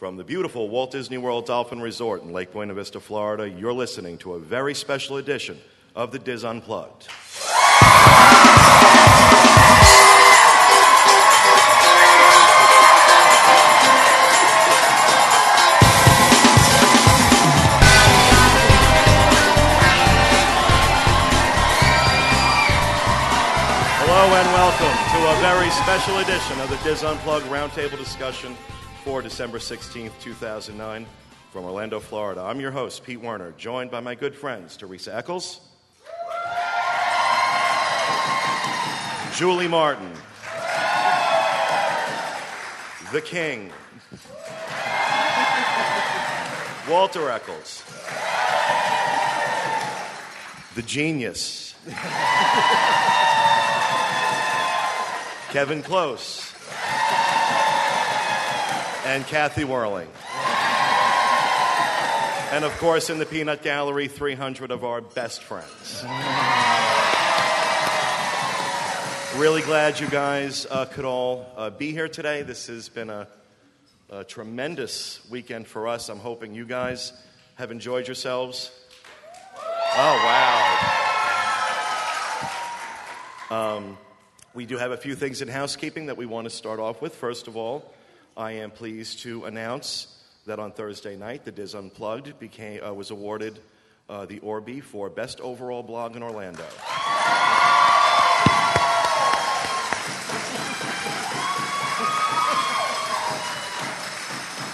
From the beautiful Walt Disney World Dolphin Resort in Lake Buena Vista, Florida, you're listening to a very special edition of the DIS Unplugged. Hello and welcome to a very special edition of the DIS Unplugged Roundtable discussion for December 16th, 2009, from Orlando, Florida. I'm your host, Pete Werner, joined by my good friends, Teresa Eccles, Julie Martin, the King, Walter Eccles, the Genius. Kevin Close, and Kathy Werling. And of course, in the Peanut Gallery, 300 of our best friends. Really glad you guys uh, could all uh, be here today. This has been a, a tremendous weekend for us. I'm hoping you guys have enjoyed yourselves. Oh, wow. Um, we do have a few things in housekeeping that we want to start off with. First of all, I am pleased to announce that on Thursday night, the DIS Unplugged became, uh, was awarded uh, the Orby for Best Overall Blog in Orlando.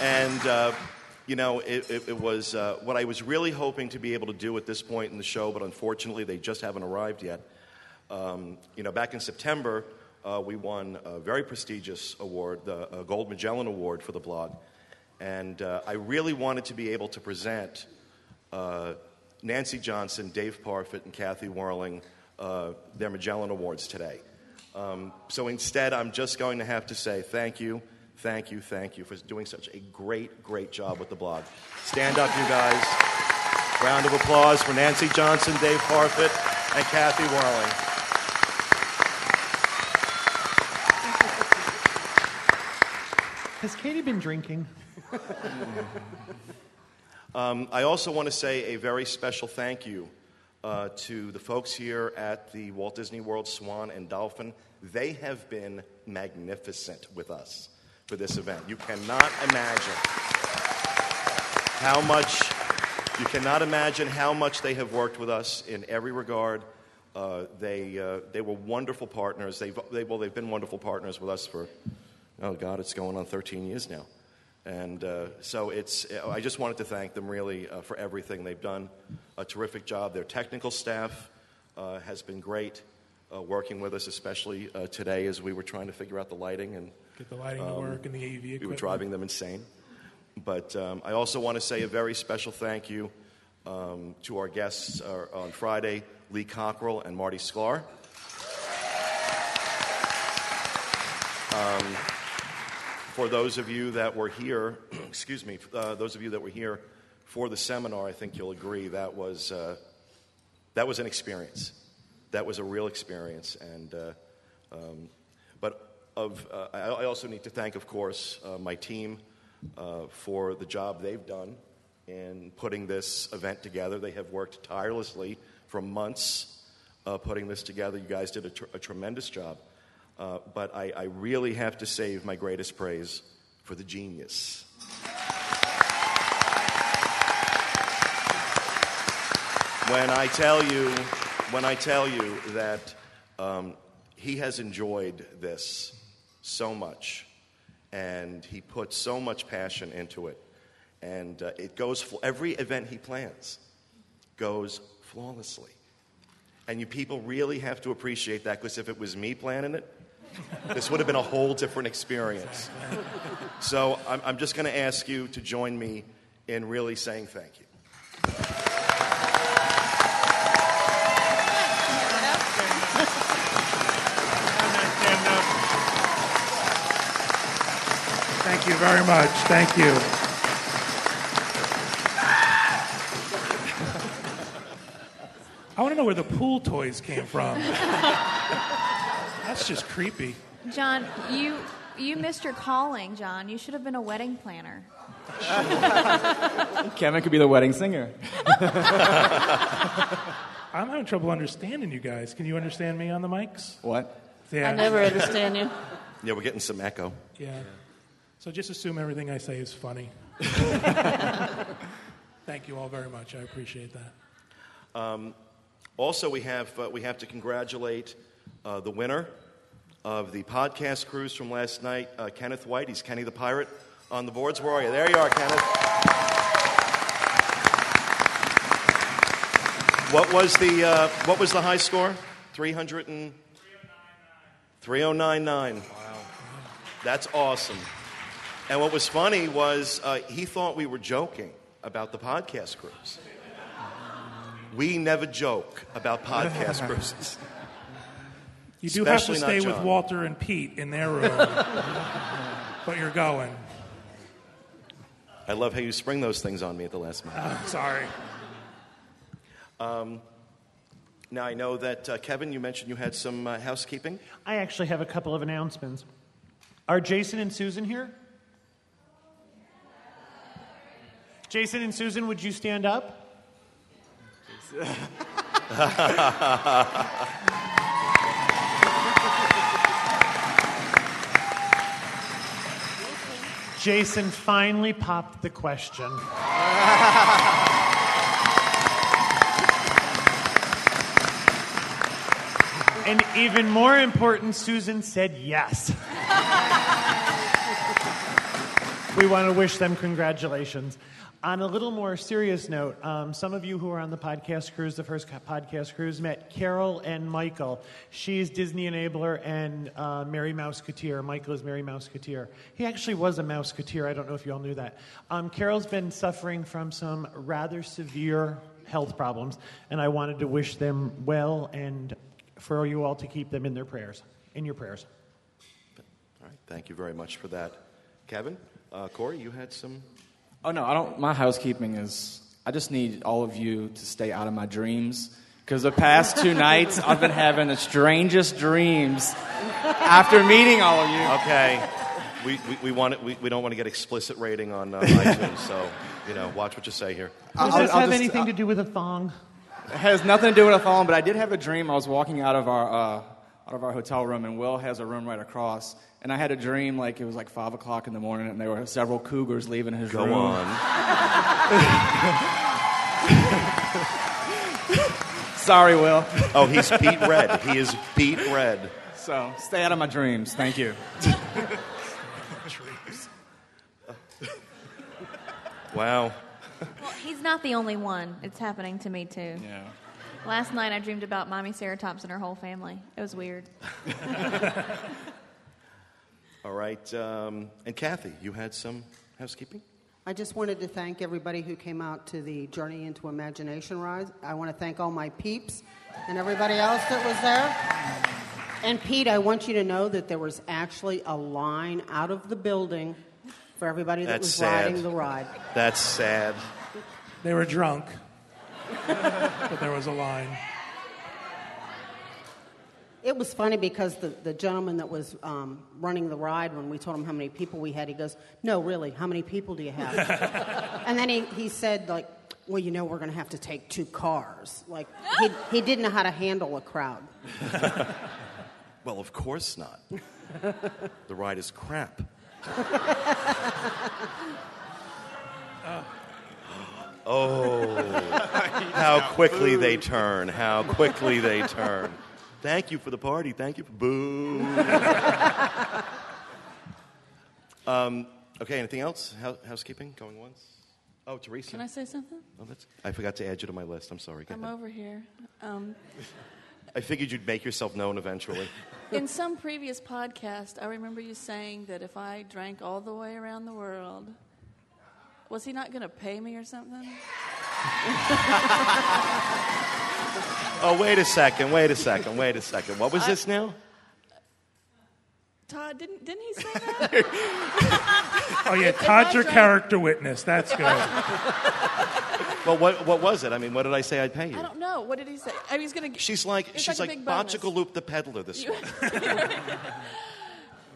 And, uh, you know, it, it, it was uh, what I was really hoping to be able to do at this point in the show, but unfortunately, they just haven't arrived yet. Um, you know, back in September, uh, we won a very prestigious award, the uh, Gold Magellan Award for the blog. And uh, I really wanted to be able to present uh, Nancy Johnson, Dave Parfit, and Kathy Werling uh, their Magellan Awards today. Um, so instead, I'm just going to have to say thank you, thank you, thank you for doing such a great, great job with the blog. Stand up, you guys. Round of applause for Nancy Johnson, Dave Parfit, and Kathy Werling. Has Katie been drinking? um, I also want to say a very special thank you uh, to the folks here at the Walt Disney World Swan and Dolphin. They have been magnificent with us for this event. You cannot imagine how much, you cannot imagine how much they have worked with us in every regard. Uh, they, uh, they were wonderful partners. They've, they, well, they've been wonderful partners with us for oh God, it's going on 13 years now. And uh, so it's, I just wanted to thank them really uh, for everything. They've done a terrific job. Their technical staff uh, has been great uh, working with us, especially uh, today as we were trying to figure out the lighting and get the lighting um, to work and the AV equipment. We were driving them insane. But um, I also want to say a very special thank you um, to our guests uh, on Friday, Lee Cockrell and Marty Sklar. For those of you that were here, excuse me, uh, those of you that were here for the seminar, I think you'll agree that was, uh, that was an experience. That was a real experience. And, uh, um, but of, uh, I, I, also need to thank, of course, uh, my team uh, for the job they've done in putting this event together. They have worked tirelessly for months putting this together. You guys did a, tr- a tremendous job. Uh, but I, I really have to save my greatest praise for the genius. When I tell you, when I tell you that um, he has enjoyed this so much, and he puts so much passion into it, and uh, it goes every event he plans goes flawlessly. And you people really have to appreciate that because if it was me planning it, this would have been a whole different experience. So I'm, I'm just going to ask you to join me in really saying thank you. Thank you very much. Thank you. I want to know where the pool toys came from. That's just creepy. John, you You missed your calling, John. You should have been a wedding planner. Kevin could be the wedding singer. I'm having trouble understanding you guys. Can you understand me on the mics? What? Yeah. I never understand you. Yeah, we're getting some echo. Yeah. So just assume everything I say is funny. Thank you all very much. I appreciate that. Also, we have, uh, we have to congratulate uh, the winner of the podcast cruise from last night, uh, Kenneth White. He's Kenny the Pirate on the boards. Where are you? There you are, Kenneth. What was the, uh, what was the high score? 300 and... 3099. Wow. That's awesome. And what was funny was uh, he thought we were joking about the podcast cruise. We never joke about podcast cruises. You do have to stay with Walter and Pete in their room. but you're going. I love how you spring those things on me at the last minute. Sorry. Now, I know that, uh, Kevin, you mentioned you had some uh, housekeeping. I actually have a couple of announcements. Are Jason and Susan here? Jason and Susan, would you stand up? Jason finally popped the question. And even more important, Susan said yes. we want to wish them congratulations. On a little more serious note, um, some of you who are on the podcast cruise, the first podcast cruise, met Carol and Michael. She's Disney Enabler and uh, Mary Mouseketeer. Michael is Mary Mouseketeer. He actually was a Mouseketeer. I don't know if you all knew that. Um, Carol's been suffering from some rather severe health problems, and I wanted to wish them well and for you all to keep them in their prayers, in your prayers. All right, thank you very much for that. Kevin, uh, Corey, you had some. Oh no, I don't. My housekeeping is. I just need all of you to stay out of my dreams because the past two nights I've been having the strangest dreams after meeting all of you. Okay. We, we, we, want it, we, we don't want to get explicit rating on uh, iTunes, so, you know, watch what you say here. Does I'll- this I'll have just- anything to do with a thong? It has nothing to do with a thong, but I did have a dream. I was walking out of our uh, out of our hotel room, and Will has a room right across. And I had a dream like it was like five o'clock in the morning, and there were several cougars leaving his Go room. on. Sorry, Will. Oh, he's beet red. He is beet red. So stay out of my dreams. Thank you. dreams. Wow. Well, he's not the only one. It's happening to me too. Yeah. Last night I dreamed about Mommy Ceratops and her whole family. It was weird. All right. Um, and Kathy, you had some housekeeping? I just wanted to thank everybody who came out to the Journey into Imagination ride. I want to thank all my peeps and everybody else that was there. And Pete, I want you to know that there was actually a line out of the building for everybody that That's was sad. riding the ride. That's sad. They were drunk, but there was a line. It was funny because the, the gentleman that was um, running the ride, when we told him how many people we had, he goes, No, really, how many people do you have? and then he, he said, like, well, you know, we're going to have to take two cars. Like, he, he didn't know how to handle a crowd. Well, of course not. the ride is crap. oh, how quickly they turn. How quickly they turn. Thank you for the party. Thank you for boo. um, okay, anything else? Hou- housekeeping going once? Oh, Teresa. Can I say something? Oh, that's, I forgot to add you to my list. I'm sorry. Go I'm ahead. over here. Um, I figured you'd make yourself known eventually. in some previous podcast, I remember you saying that if I drank all the way around the world, was he not going to pay me or something? Oh, wait a second. Wait a second. Wait a second. What was this now? Todd, didn't didn't he say that? Oh yeah, If I Todd's your character witness. That's good. Well, what, what was it? I mean, what did I say I'd pay you? I don't know. What did he say? I was going to. She's like she's like like, a big bonus. Botchagaloop the peddler this You- one.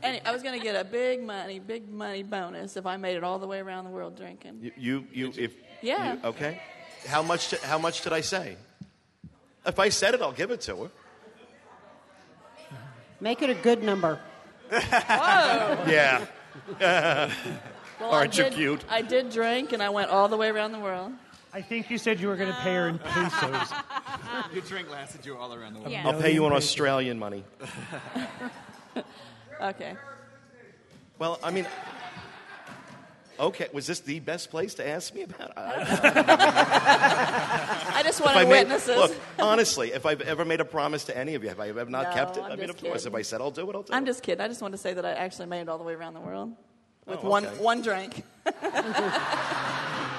Any, I was going to get a big money, big money bonus if I made it all the way around the world drinking. You, you, you if Yeah. you- okay. How much? di- how much did I say? If I said it, I'll give it to her. Make it a good number. Whoa. Yeah. Well, Aren't I you did, cute? I did drink, and I went all the way around the world. I think you said you were going to pay her in pesos. Your drink lasted you all around the world. Yeah. I'll pay you in Australian money. Okay. Well, I mean, okay. Was this the best place to ask me about? I, I just I wanted made- witnesses. look, honestly, if I've ever made a promise to any of you, have I ever not No, kept it? I'm I mean, of course, if I said I'll do it, I'll do it. I'm just kidding. I just wanted to say that I actually made it all the way around the world with Oh, one okay. one drink.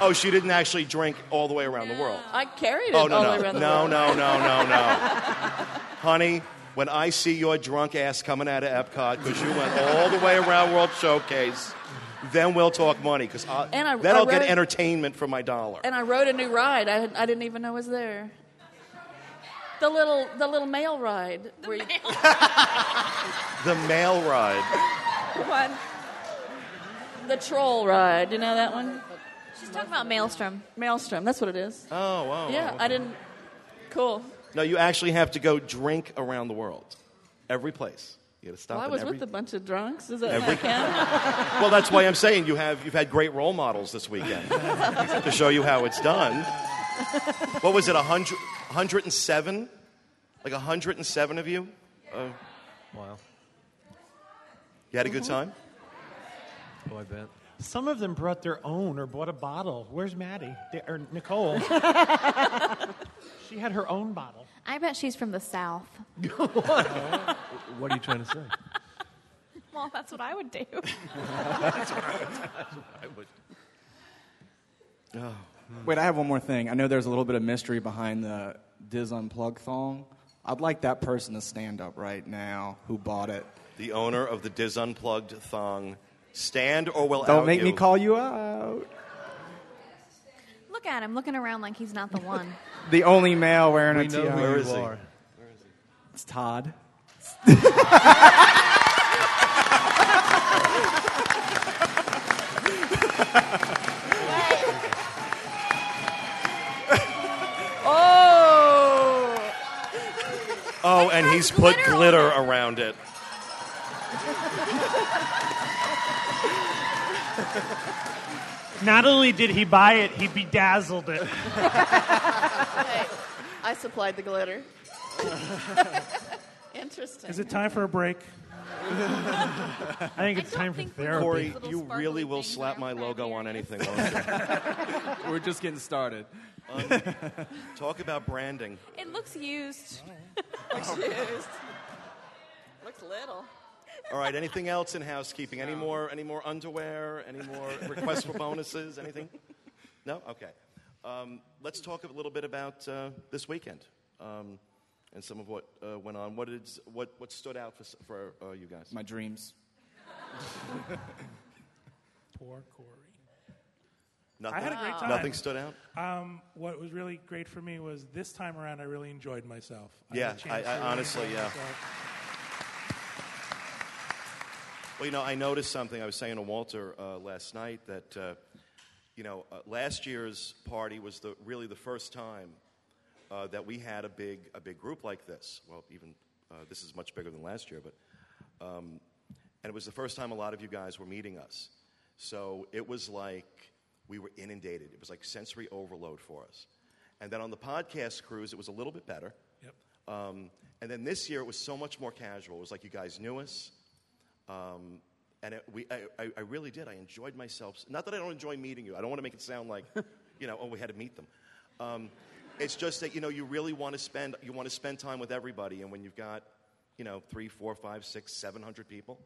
Oh, she didn't actually drink all the way around the world. I carried it Oh all no the way around the no world. no no no no, honey. When I see your drunk ass coming out of Epcot because you went all the way around World Showcase, then we'll talk money because I- then I I'll get entertainment for my dollar. And I rode a new ride. I, I didn't even know was there. The little the little mail ride where you, The mail ride. one. The troll ride. You know that one? She's talking about Maelstrom. Maelstrom. That's what it is. Oh wow. Yeah, I didn't. Cool. No, you actually have to go drink around the world, every place. You got to stop. Well, I was every... with a bunch of drunks. Is that Every- not count? Well, that's why I'm saying you have you've had great role models this weekend to show you how it's done. What was it? A hundred, 107? Like 107 of you? Uh, Wow. you had a good time? Oh, I bet. Some of them brought their own or bought a bottle. Where's Maddie? They- or Nicole? she had her own bottle. I bet she's from the South. What are you trying to say? Well, that's what I would do. Wait, I have one more thing. I know there's a little bit of mystery behind the DIS Unplugged thong. I'd like that person to stand up right now who bought it. The owner of the DIS Unplugged thong. Stand or will Don't out make me call you out. Look at him, looking around like he's not the one. The only male wearing We a know tiara. Where is, Where you is he? It's Todd. oh. Oh, and he's put glitter on glitter around it. Not only did he buy it, he bedazzled it. Hey, I supplied the glitter. Interesting. Is it time for a break? I think it's I time for think we- therapy. Corey, you really will slap my logo on anything, won't you? We're just getting started. Um, talk about branding. It looks used. Looks used. Looks little. All right. Anything else in housekeeping? Any more? Any more underwear? Any more requests for bonuses? Anything? No. Okay. Um, let's talk a little bit about uh, this weekend um, and some of what uh, went on. What is what what stood out for for uh, you guys? My dreams. Poor Corey. Nothing. I had a great time. Nothing stood out. Um, what was really great for me was this time around, I really enjoyed myself. I Yeah, a I- I really honestly, yeah. myself. Well, you know, I noticed something. I was saying to Walter uh, last night that, uh, you know, uh, last year's party was the, really the first time uh, that we had a big, a big group like this. Well, even uh, this is much bigger than last year, but, um, and it was the first time a lot of you guys were meeting us. So it was like we were inundated. It was like sensory overload for us. And then on the podcast cruise, it was a little bit better. Yep. Um, and then this year, it was so much more casual. It was like you guys knew us. Um, and it, we, I, I, I really did. I enjoyed myself. Not that I don't enjoy meeting you. I don't want to make it sound like, you know, oh, we had to meet them. Um, it's just that you know you really want to spend you want to spend time with everybody, and when you've got, you know, three, four, five, six, seven hundred people,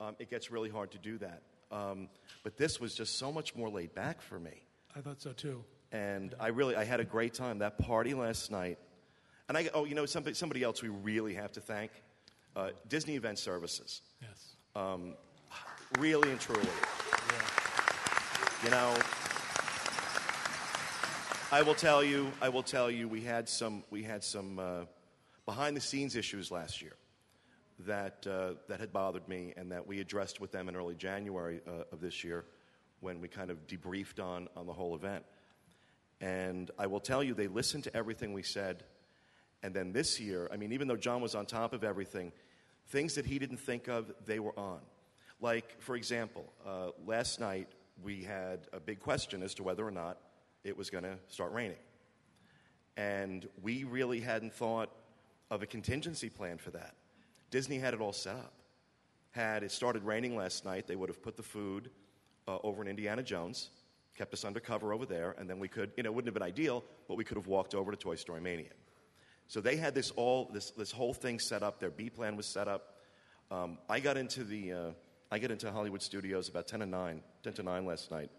um, it gets really hard to do that. Um, but this was just so much more laid back for me I thought so too. and I really I had a great time. That party last night, and I oh you know somebody somebody else we really have to thank, uh, Disney Event Services, Yes. really and truly. You know, I will tell you I will tell you we had some we had some uh, behind the scenes issues last year. that, uh, that had bothered me and that we addressed with them in early January uh, of this year when we kind of debriefed on, on the whole event. And I will tell you, they listened to everything we said. And then this year, I mean, even though John was on top of everything, things that he didn't think of, they were on. Like, for example, uh, last night we had a big question as to whether or not it was going to start raining. And we really hadn't thought of a contingency plan for that. Disney had it all set up. Had it started raining last night, they would have put the food uh, over in Indiana Jones, kept us undercover over there, and then we could, you know, it wouldn't have been ideal, but we could have walked over to Toy Story Mania. So they had this all, this, this whole thing set up. Their B plan was set up. Um, I got into the, uh, I got into Hollywood Studios about 10 to 9, 10 to 9 last night,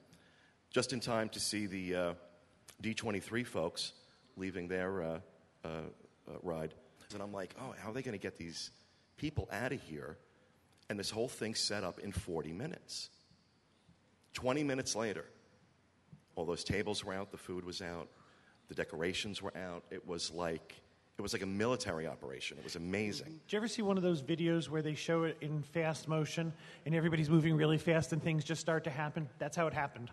just in time to see the uh, D23 folks leaving their uh, uh, uh, ride. And I'm like, oh, how are they going to get these people out of here? And this whole thing set up in 40 minutes. 20 minutes later, all those tables were out, the food was out, the decorations were out. It was like it was like a military operation. It was amazing. Did you ever see one of those videos where they show it in fast motion and everybody's moving really fast and things just start to happen? That's how it happened.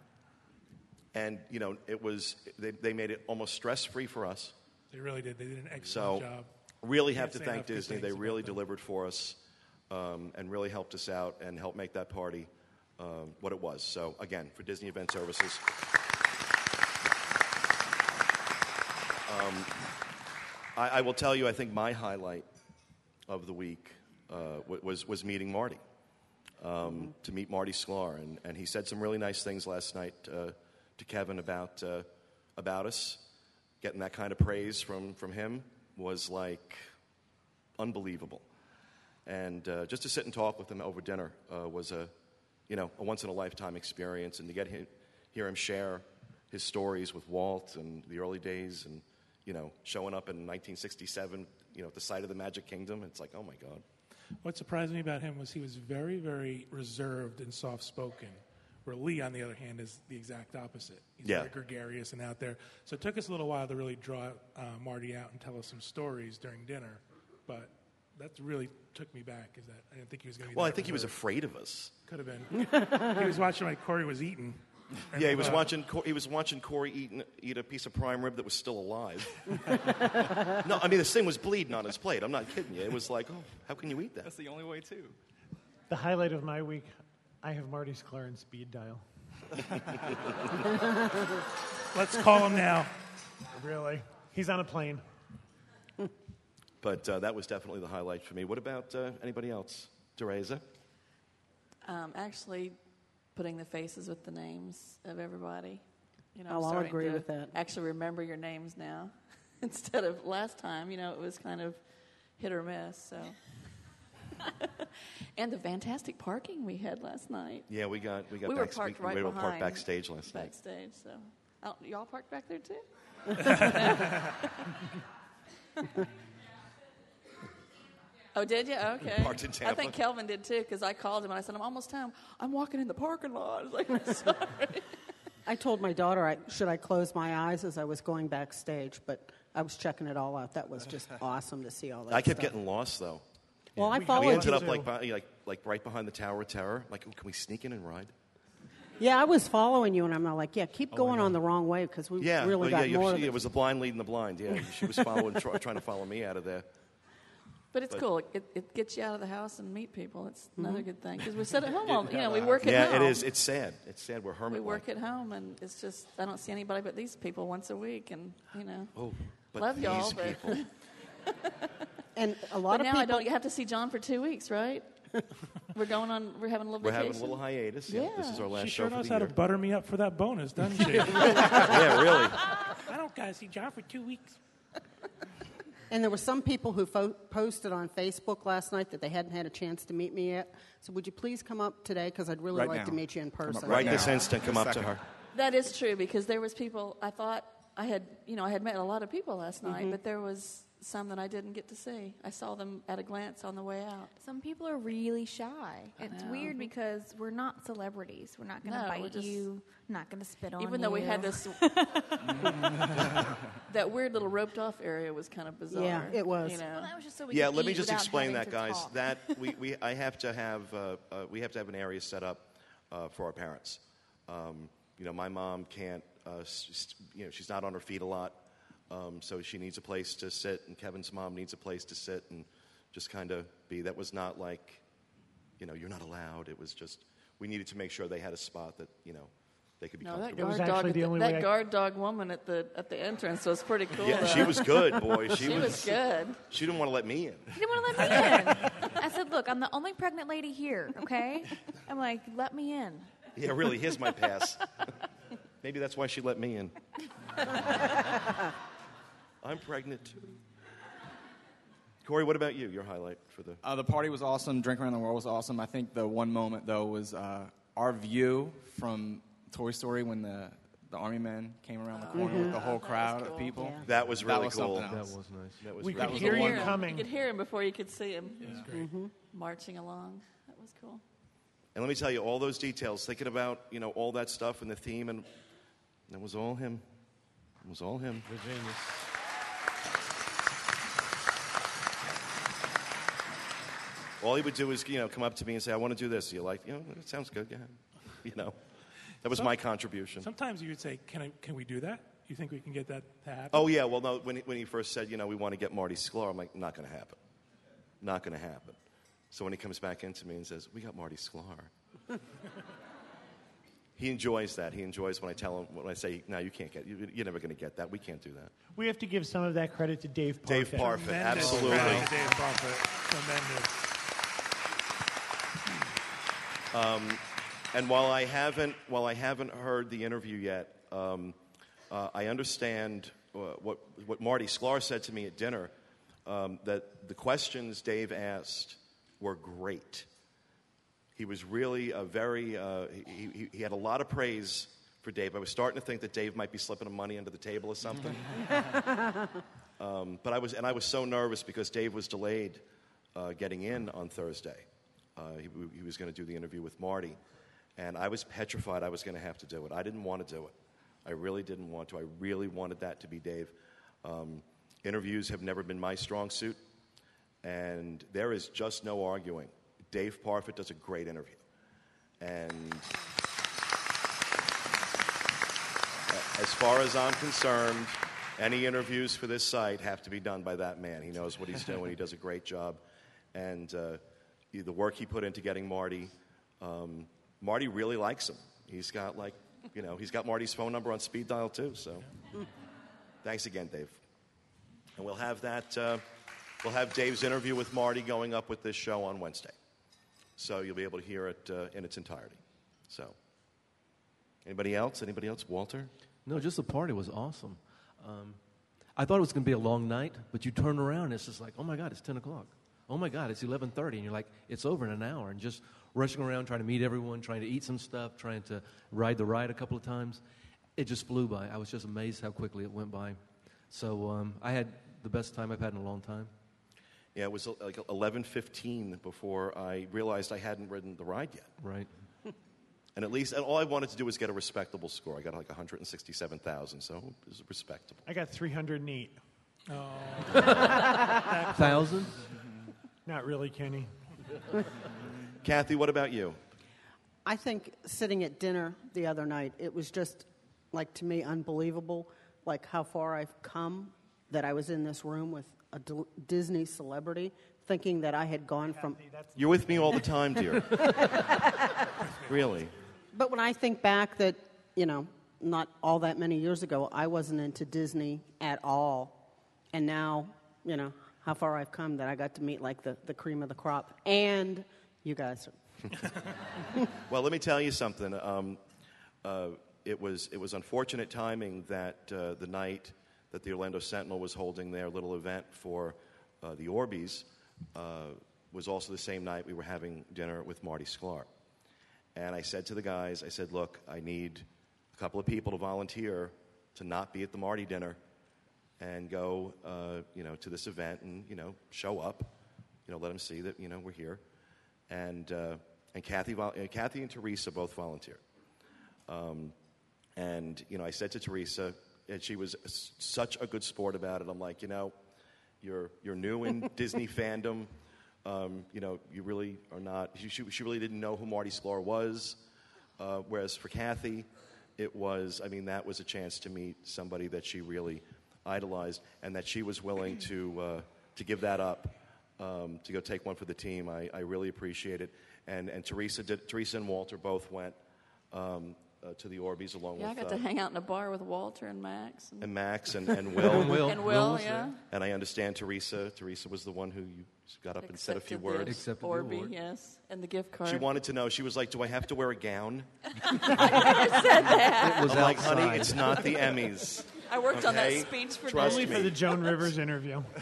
And you know, it was they, they made it almost stress free for us. They really did. They did an excellent So job. really have to thank Disney. They really delivered for us um, and really helped us out and helped make that party um, what it was. So again, for Disney Event Services. Um, I, I will tell you, I think my highlight of the week uh, was, was meeting Marty, um, to meet Marty Sklar. And, and he said some really nice things last night uh, to Kevin about, uh, about us. Getting that kind of praise from, from him was like unbelievable. And uh, just to sit and talk with him over dinner uh, was a, you know, a once in a lifetime experience. And to get him, hear him share his stories with Walt and the early days and, you know, showing up in 1967, you know, at the site of the Magic Kingdom, it's like, oh my God. What surprised me about him was he was very, very reserved and soft spoken. Where Lee, on the other hand, is the exact opposite. He's Yeah. very gregarious and out there. So it took us a little while to really draw uh, Marty out and tell us some stories during dinner. But that really took me back. Is that I didn't think he was going to. Well, I think he was afraid of us. Could have been. he was watching like Corey was eating. And, Yeah, he was watching. He was watching Corey eat, eat a piece of prime rib that was still alive. no, I mean this thing was bleeding on his plate. I'm not kidding you. It was like, oh, how can you eat that? That's the only way too. The highlight of my week, I have Marty's Clarence in speed dial. Let's call him now. Really? He's on a plane. But uh, that was definitely the highlight for me. What about uh, anybody else? Teresa? Um, actually, putting the faces with the names of everybody. You know, I'm Oh, I'll agree to with that. Actually, remember your names now instead of last time. You know, it was kind of hit or miss. So, and the fantastic parking we had last night. Yeah, we got we got we were back, parked we, right we were parked backstage last night. Backstage, so oh, y'all parked back there too. Oh, did you? Okay. Parked in I think Kelvin did too, because I called him and I said, "I'm almost home. I'm walking in the parking lot." I was like, I'm "Sorry." I told my daughter, I, should I close my eyes as I was going backstage, but I was checking it all out. That was just awesome to see all that I kept stuff. getting lost though. Well, I We- followed we ended up like, by, like like right behind the Tower of Terror. Like, oh, can we sneak in and ride? Yeah, I was following you, and I'm like, yeah, keep oh, going on the wrong way because we Yeah, really well, got yeah. more you- of it it. was the blind leading the blind. Yeah, she was following, try, trying to follow me out of there. But it's But- cool. It, it gets you out of the house and meet people. It's mm-hmm. another good thing because we sit at home. All, you know, we uh, work at Yeah, home. it is. It's sad. It's sad. We're hermit. we work at home, and it's just I don't see anybody but these people once a week, and you know, Oh, but love these y'all. But, people. and a but lot of now people. I don't. You have to see John for two weeks, right? we're going on. We're having a little We're vacation. having a little hiatus. Yeah. This is our last She show sure for knows the how to butter me up for that bonus, doesn't she? yeah, really. I don't gotta see John for two weeks. And there were some people who fo- posted on Facebook last night that they hadn't had a chance to meet me yet. So would you please come up today? Because I'd really Right like now. to meet you in Come up person. Right now. this instant, come up to her. That is true because there was people. I thought I had, you know, I had met a lot of people last night, Mm-hmm. but there was some that I didn't get to see. I saw them at a glance on the way out. Some people are really shy. It's know. weird because we're not celebrities. We're not going to No, bite just- you. Not going to spit on you. Even though we had this, that weird little roped off area was kind of bizarre. Yeah, it was. You know, Well, that was just so we yeah, could let me just explain that, guys. talk. That we, we I have to have uh, uh, we have to have an area set up uh, for our parents. Um, you know, my mom can't. Uh, s- s- you know, she's not on her feet a lot, um, so she needs a place to sit, and Kevin's mom needs a place to sit and just kind of be. That was not like, you know, you're not allowed. It was just we needed to make sure they had a spot that you know they could be no, that comfortable. was guard dog, the the, only way that I- guard dog woman at the at the entrance was pretty cool. yeah, though. she was good, boy. She, She was good. She didn't want to let me in. She didn't want to let me in. I said, "Look, I'm the only pregnant lady here. Okay." I'm like, "Let me in." Yeah, really, here's my pass. Maybe that's why she let me in. I'm pregnant. Too. Corey, what about you? Your highlight for the. Uh, the party was awesome. Drink Around the World was awesome. I think the one moment, though, was uh, our view from Toy Story when the, the army men came around the corner with the whole crowd of people. Yeah. That was really was cool. That was nice. That was We really could was hear the you one- You could hear him before you could see him It was great. marching along. That was cool. And let me tell you, all those details, thinking about, you know, all that stuff and the theme, and that was all him. It was all him. The All he would do is, you know, come up to me and say, I want to do this. You're like, you know, it sounds good, yeah. You know, that was Some- my contribution. Sometimes you would say, "Can I? Can we do that? You think we can get that to happen?" Oh, yeah, well, no, when he, when he first said, you know, we want to get Marty Sklar, I'm like, not going to happen. Not going to happen. So when he comes back into me and says, we got Marty Sklar. he enjoys that. He enjoys when I tell him, when I say, no, you can't get, you, you're never going to get that. We can't do that. We have to give some of that credit to Dave Parfit. Dave Parfit, absolutely. Dave Parfit. Tremendous. And while I haven't, while I haven't heard the interview yet, um, uh, I understand uh, what what Marty Sklar said to me at dinner. Um, that the questions Dave asked were great. He was really a very. Uh, he, he, he had a lot of praise for Dave. I was starting to think that Dave might be slipping money under the table or something. um, but I was, and I was so nervous because Dave was delayed uh, getting in on Thursday. Uh, he, he was going to do the interview with Marty, and I was petrified I was going to have to do it. I didn't want to do it. I really didn't want to. I really wanted that to be Dave. Um, interviews have never been my strong suit, and there is just no arguing. Dave Parfit does a great interview, and as far as I'm concerned, any interviews for this site have to be done by that man. He knows what he's doing. He does a great job, and uh, the work he put into getting Marty, um, Marty really likes him. He's got like, you know, he's got Marty's phone number on speed dial too. So, thanks again, Dave. And we'll have that. Uh, we'll have Dave's interview with Marty going up with this show on Wednesday, so you'll be able to hear it uh, in its entirety. So, anybody else? Anybody else? Walter. No, just the party was awesome. Um, I thought it was going to be a long night, but you turn around and it's just like, oh my God, it's 10 o'clock. Oh my God, it's 11.30. And you're like, it's over in an hour. And just rushing around, trying to meet everyone, trying to eat some stuff, trying to ride the ride a couple of times. It just flew by. I was just amazed how quickly it went by. So um, I had the best time I've had in a long time. Yeah, it was uh, like 11:15 before I realized I hadn't ridden the ride yet. Right. And at least, and all I wanted to do was get a respectable score. I got like 167,000, so it was respectable. I got 308. Oh. Thousand? Not really, Kenny. Kathy, what about you? I think sitting at dinner the other night, it was just like to me unbelievable, like how far I've come that I was in this room with a D- Disney celebrity, thinking that I had gone from. You're with me all the time, dear. really? But when I think back that, you know, not all that many years ago, I wasn't into Disney at all. And now, you know, how far I've come that I got to meet like the, the cream of the crop. And you guys. Well, let me tell you something. Um, uh, it, was, it was unfortunate timing that uh, the night that the Orlando Sentinel was holding their little event for uh, the Orbies uh, was also the same night we were having dinner with Marty Sklar. And I said to the guys, I said, look, I need a couple of people to volunteer to not be at the Marty dinner and go, uh, you know, to this event and you know show up, you know, let them see that you know we're here, and uh, and Kathy, vol- uh, Kathy and Teresa both volunteered. Um, and you know, I said to Teresa, and she was s- such a good sport about it. I'm like, you know, you're you're new in Disney fandom. Um, you know, you really are not. She, she, she really didn't know who Marty Sklar was. Uh, whereas for Kathy, it was. I mean, that was a chance to meet somebody that she really idolized, and that she was willing to uh, to give that up um, to go take one for the team. I, I really appreciate it. And and Teresa did. Teresa and Walter both went um, uh, to the Orbies along with Yeah, I got uh, to hang out in a bar with Walter and Max. And, and Max and, and Will. Will. and Will, was yeah. there. And I understand Teresa. Teresa was the one who you got up and said a few the words. Accepted the Orby, award. yes. And the gift card. She wanted to know. She was like, "Do I have to wear a gown?" It was I'm like, outside. "Honey, it's not the Emmys." I worked on that speech for trust Disney. Only for the Joan Rivers interview.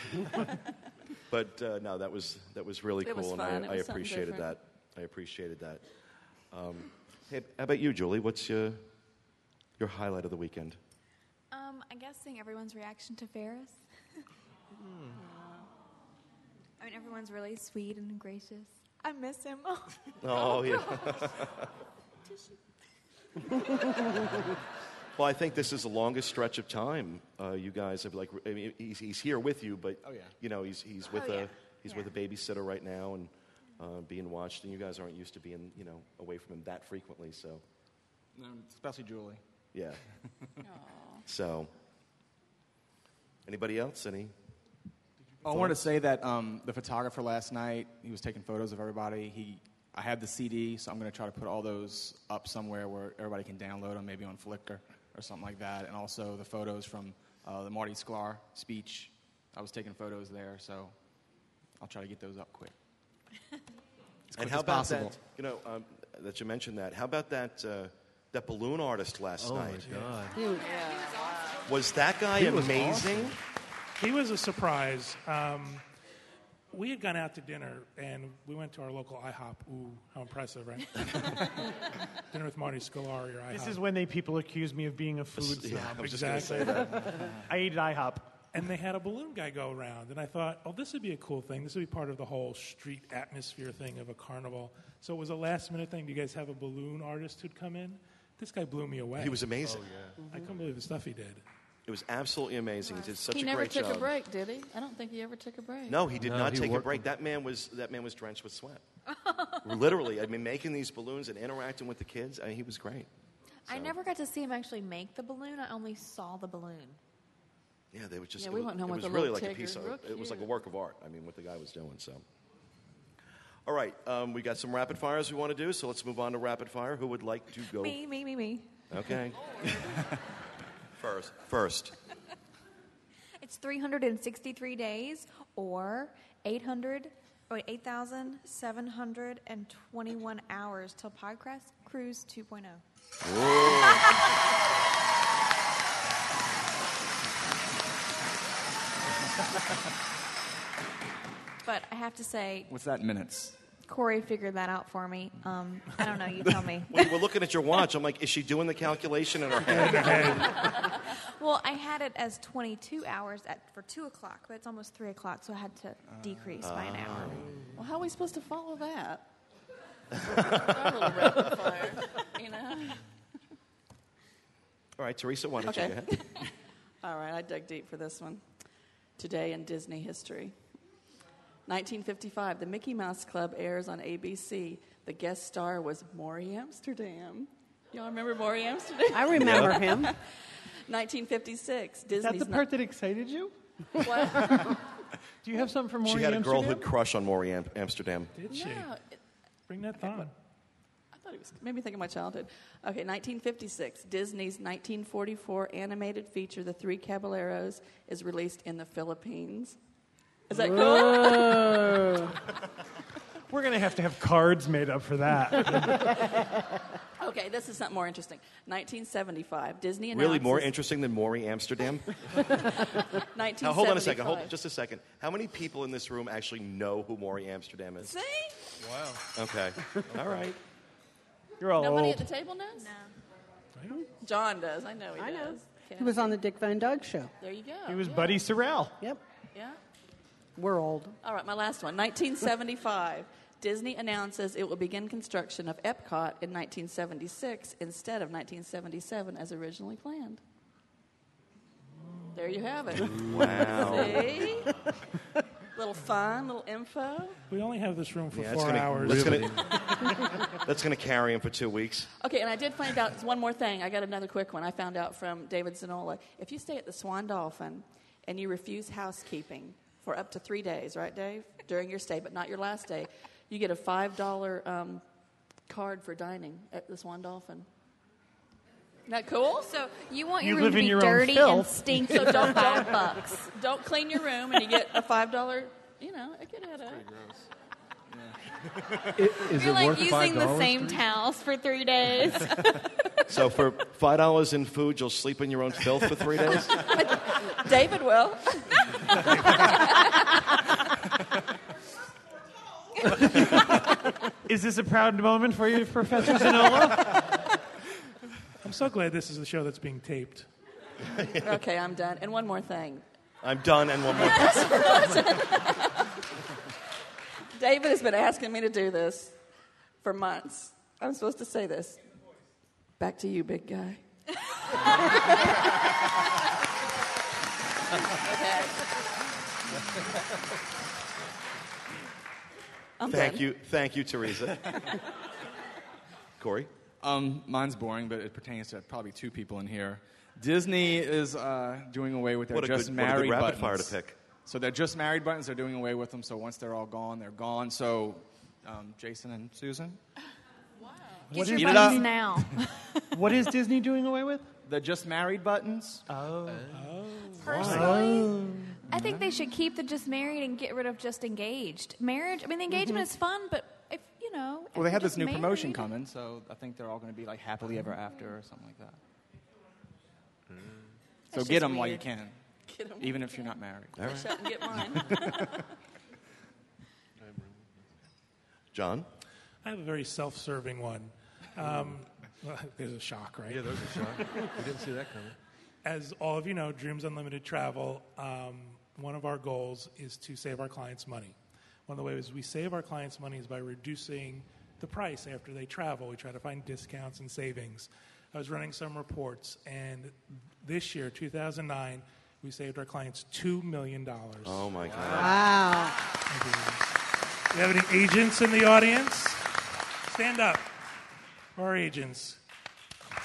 But uh, no, that was that was really It cool, fun. and I, I appreciated different. that. I appreciated that. Um, hey, how about you, Julie? What's your your highlight of the weekend? Um, I guess seeing everyone's reaction to Ferris. I mean, everyone's really sweet and gracious. I miss him. Oh yeah. Well, I think this is the longest stretch of time uh, you guys have like. I mean, he's, he's here with you, but Oh, yeah. you know he's he's with Oh, a yeah. he's Yeah. with a babysitter right now and uh, being watched, and you guys aren't used to being you know away from him that frequently. So Um, especially Julie. yeah. so anybody else? Any? Oh, I wanted to say that um, the photographer last night, he was taking photos of everybody. He, I have the CD, so I'm going to try to put all those up somewhere where everybody can download them, maybe on Flickr or something like that. And also the photos from uh, the Marty Sklar speech. I was taking photos there, so I'll try to get those up quick. As And how as about possible. that? You know um, that you mentioned that. How about that? Uh, that balloon artist last Oh my night. God. Was that guy He was amazing? He was a surprise. Um, we had gone out to dinner and we went to our local IHOP. Ooh, how impressive, right? dinner with Marty Sklar or IHOP. This is when they people accuse me of being a food snob. I was just going to say Exactly. that. I ate at IHOP. and they had a balloon guy go around and i thought oh this would be a cool thing this would be part of the whole street atmosphere thing of a carnival so it was a last minute thing do you guys have a balloon artist who'd come in this guy blew me away He was amazing. Oh, i couldn't believe the stuff he did It was absolutely amazing. He did such he a great job. He never took a break, did he? I don't think he ever took a break. No, he did No, not he take a break. That man was that man was drenched with sweat. Literally, I mean, making these balloons and interacting with the kids. I mean, he was great. I never got to see him actually make the balloon. I only saw the balloon. Yeah, they were just. Yeah, we was, went home it with was a really little like a piece of. Look It was like a work of art. I mean, what the guy was doing. So. All right, um, we got some rapid fires we want to do, so let's move on to rapid fire. Who would like to go? Me, me, me, me. Okay. first, first. It's 363 days or 800, oh wait, 8,721 hours till Podcast Cruise oh. 2.0. But I have to say, What's that in minutes? Corey figured that out for me. Um, I don't know. You tell me. Well, you were looking at your watch. I'm like, is she doing the calculation in her head? Well, I had it as 22 hours at for two o'clock, but it's almost three o'clock, so I had to decrease by an hour. Well, how are we supposed to follow that? Our little fire, you know. All right, Teresa, why don't you go ahead? All right, I dug deep for this one. Today in Disney history. 1955, the Mickey Mouse Club airs on ABC. The guest star was Morey Amsterdam. Y'all remember Morey Amsterdam? I remember him. 1956, Is Disney's. that the part that excited you? What? Do you have something for more She had a Amsterdam? girlhood crush on Morey Am- Amsterdam. did she no, it, bring that thought I thought it was made me think of my childhood. Okay, 1956, Disney's 1944 animated feature, The Three Caballeros, is released in the Philippines. Is that cool? We're going to have to have cards made up for that. Okay, this is something more interesting. 1975, Disney announces. Really more interesting than Morey Amsterdam? 1975. Now, hold on a second. Hold just a second. How many people in this room actually know who Morey Amsterdam is? See? Wow. Okay. All right. You're all Nobody old. at the table knows? No. I don't- John does. I know he I know. He was on the Dick Van Dyke Show. There you go. He was yeah. Buddy Sorrell. Yep. Yeah. We're old. All right, my last one. 1975. Disney announces it will begin construction of Epcot in 1976 instead of 1977 as originally planned. There you have it. Wow. See? little fun, little info. We only have this room for Yeah, four gonna, hours. That's gonna, that's gonna carry him for two weeks. Okay, and I did find out one more thing. I got another quick one. I found out from David Zanola. If you stay at the Swan Dolphin and you refuse housekeeping for up to three days, right, Dave, during your stay, but not your last day, you get a five dollar um, card for dining at the Swan Dolphin. Isn't that cool? So you want You your room live to be your dirty and filth. stinky So don't five don't, bucks. don't clean your room, and you get a five dollar. You know, it could add up. Is You're it like worth using the $5 same for towels for three days. So for five dollars in food, you'll sleep in your own filth for three days. David will. Is this a proud moment for you, Professor Zanola? I'm so glad this is a show that's being taped. Okay, I'm done. And one more thing. I'm done, and one more. David has been asking me to do this for months. I'm supposed to say this. Back to you, big guy. okay. I'm Thank done. you, thank you, Teresa. Corey. Um, mine's boring, but it pertains to probably two people in here. Disney is uh, doing away with their What a just good- what a good married rapid buttons. fire to pick. So they're just married buttons. They're doing away with them. So once they're all gone, they're gone. So um, Jason and Susan, Get What your is Eat it buttons now. what is Disney doing away with? the just married buttons. Oh, personally, I think they should keep the just married and get rid of just engaged. Marriage, I mean, the engagement is fun, but if you know, if Well, they you're have this just new promotion coming, so I think they're all going to be like happily ever after or something like that. So get them while you weird. can, Get 'em. even if you're not married. Wish I could get mine. John. I have a very self-serving one. Um, well, there's a shock, right? Yeah, there's a shot. I didn't see that coming. As all of you know, Dreams Unlimited Travel, um, one of our goals is to save our clients money. One of the ways we save our clients money is by reducing the price after they travel. We try to find discounts and savings. I was running some reports, and this year, 2009, we saved our clients $2 million. Oh my God. Wow. Do you have any agents in the audience? Stand up. Our agents.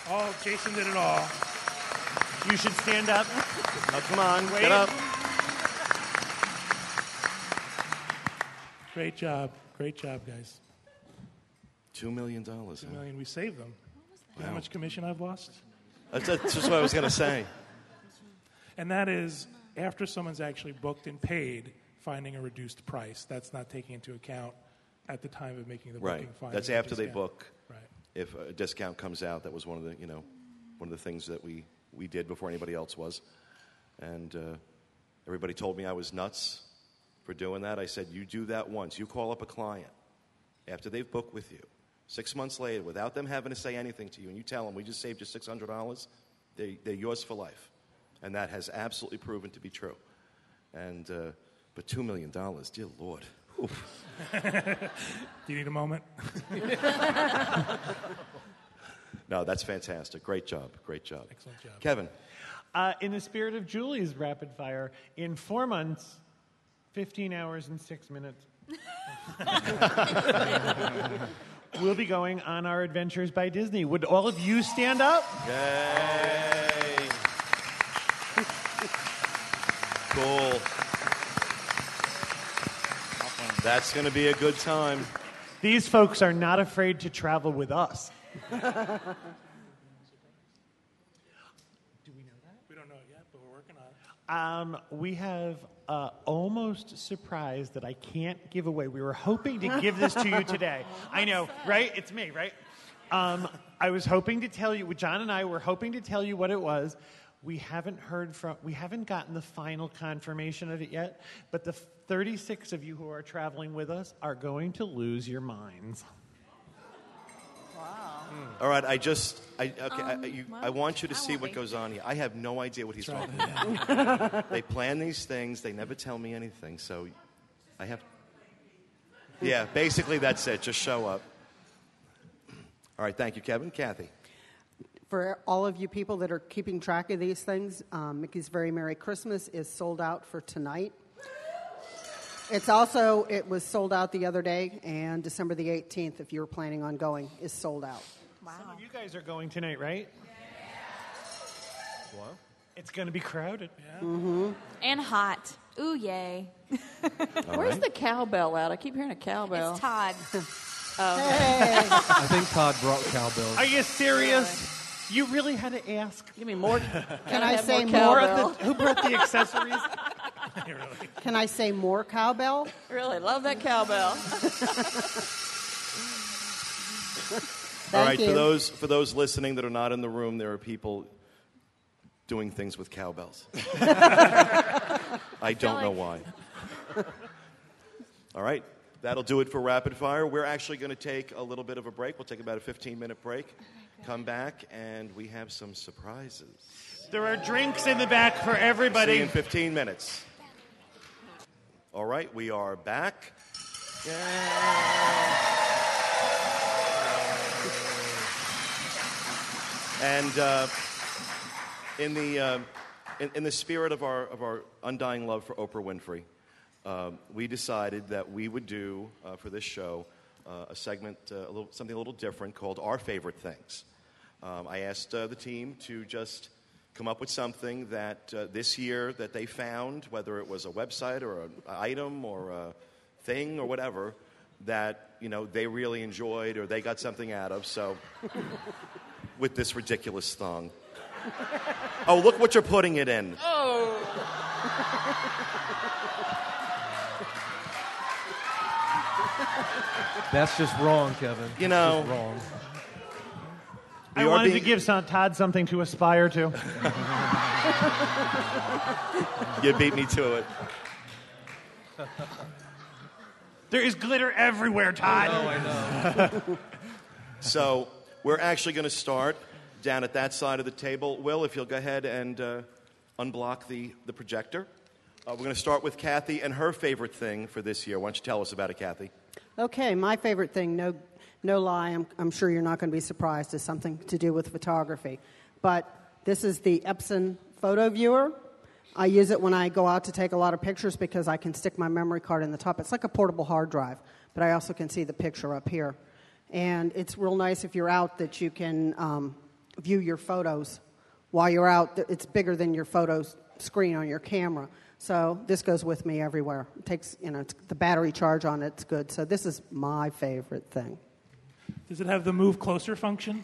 Oh, Jason did it all. You should stand up. Oh, come on, Wait. get up. Great job. Great job, guys. Two million dollars. Two million. We saved them. You know how much commission I've lost? That's, that's just what I was going to say. And that is after someone's actually booked and paid, finding a reduced price. That's not taking into account at the time of making the booking. Right. finding That's a after they discount. book. Right. If a discount comes out, that was one of the you know one of the things that we we did before anybody else was, and uh, everybody told me I was nuts for doing that. I said, you do that once. You call up a client after they've booked with you. Six months later, without them having to say anything to you, and you tell them, we just saved you $600, they, they're yours for life. And that has absolutely proven to be true. And, uh, but $2 million, dear Lord. Do you need a moment? No, that's fantastic. Great job. Great job. Excellent job. Kevin. Uh, in the spirit of Julie's rapid fire, in four months, 15 hours and six minutes, we'll be going on our adventures by Disney. Would all of you stand up? Yay. cool. That's going to be a good time. These folks are not afraid to travel with us. Do we know that? We don't know it yet, but we're working on it. Um, we have uh, almost surprised that I can't give away. We were hoping to give this to you today. I know, right? It's me, right? Um, I was hoping to tell you. John and I were hoping to tell you what it was. We haven't heard from. We haven't gotten the final confirmation of it yet. But the 36 of you who are traveling with us are going to lose your minds. All right, I just, I, okay, I, Um, you, well, I want you to I see what goes on here. I have no idea what he's Try talking about. they plan these things, they never tell me anything, so I have. Yeah, basically that's it. Just show up. All right, thank you, Kevin. Kathy. For all of you people that are keeping track of these things, um, Mickey's Very Merry Christmas is sold out for tonight. It's also, it was sold out the other day, and December the 18th, if you were planning on going, is sold out. Some of you guys are going tonight, right? Yeah. What? It's going to be crowded. Mm-hmm. And hot. Ooh, yay. Where's the cowbell at? I keep hearing a cowbell. It's Todd. Oh I think Todd brought cowbells. Are you serious? You really had to ask. Give me more. Can I have say more more? cowbell? of Who brought the accessories? really. can I say more cowbell? Really love that cowbell. All right, you. for those for those listening that are not in the room, there are people doing things with cowbells. I don't know why. All right, that'll do it for rapid fire. We're actually going to take a little bit of a break. We'll take about a 15 minute break. Oh Come back, and we have some surprises. There are drinks in the back for See you everybody. in 15 minutes. All right, we are back. And uh, in the uh, in, in the spirit of our of our undying love for Oprah Winfrey, uh, we decided that we would do uh, for this show uh, a segment, uh, a little, something a little different called Our Favorite Things. Um, I asked the team to just come up with something that uh, this year that they found, whether it was a website or an item or a thing or whatever, that you know they really enjoyed or they got something out of. So, with this ridiculous thong. Oh, look what you're putting it in. Oh. That's just wrong, Kevin. You know- just wrong. I We are wanted being- to give some, Todd something to aspire to. You beat me to it. There is glitter everywhere, Todd. Oh, I know. So we're actually going to start down at that side of the table. Will, if you'll go ahead and uh, unblock the, the projector. Uh, we're going to start with Kathy and her favorite thing for this year. Why don't you tell us about it, Kathy? Okay, my favorite thing, no, no lie, I'm, I'm sure you're not going to be surprised, is something to do with photography. But this is the Epson photo viewer. I use it when I go out to take a lot of pictures because I can stick my memory card in the top. It's like a portable hard drive, but I also can see the picture up here. And it's real nice if you're out that you can um, view your photos while you're out. It's bigger than your photo screen on your camera. So this goes with me everywhere. It takes, you know, the battery charge on it's good. So this is my favorite thing. Does it have the move closer function?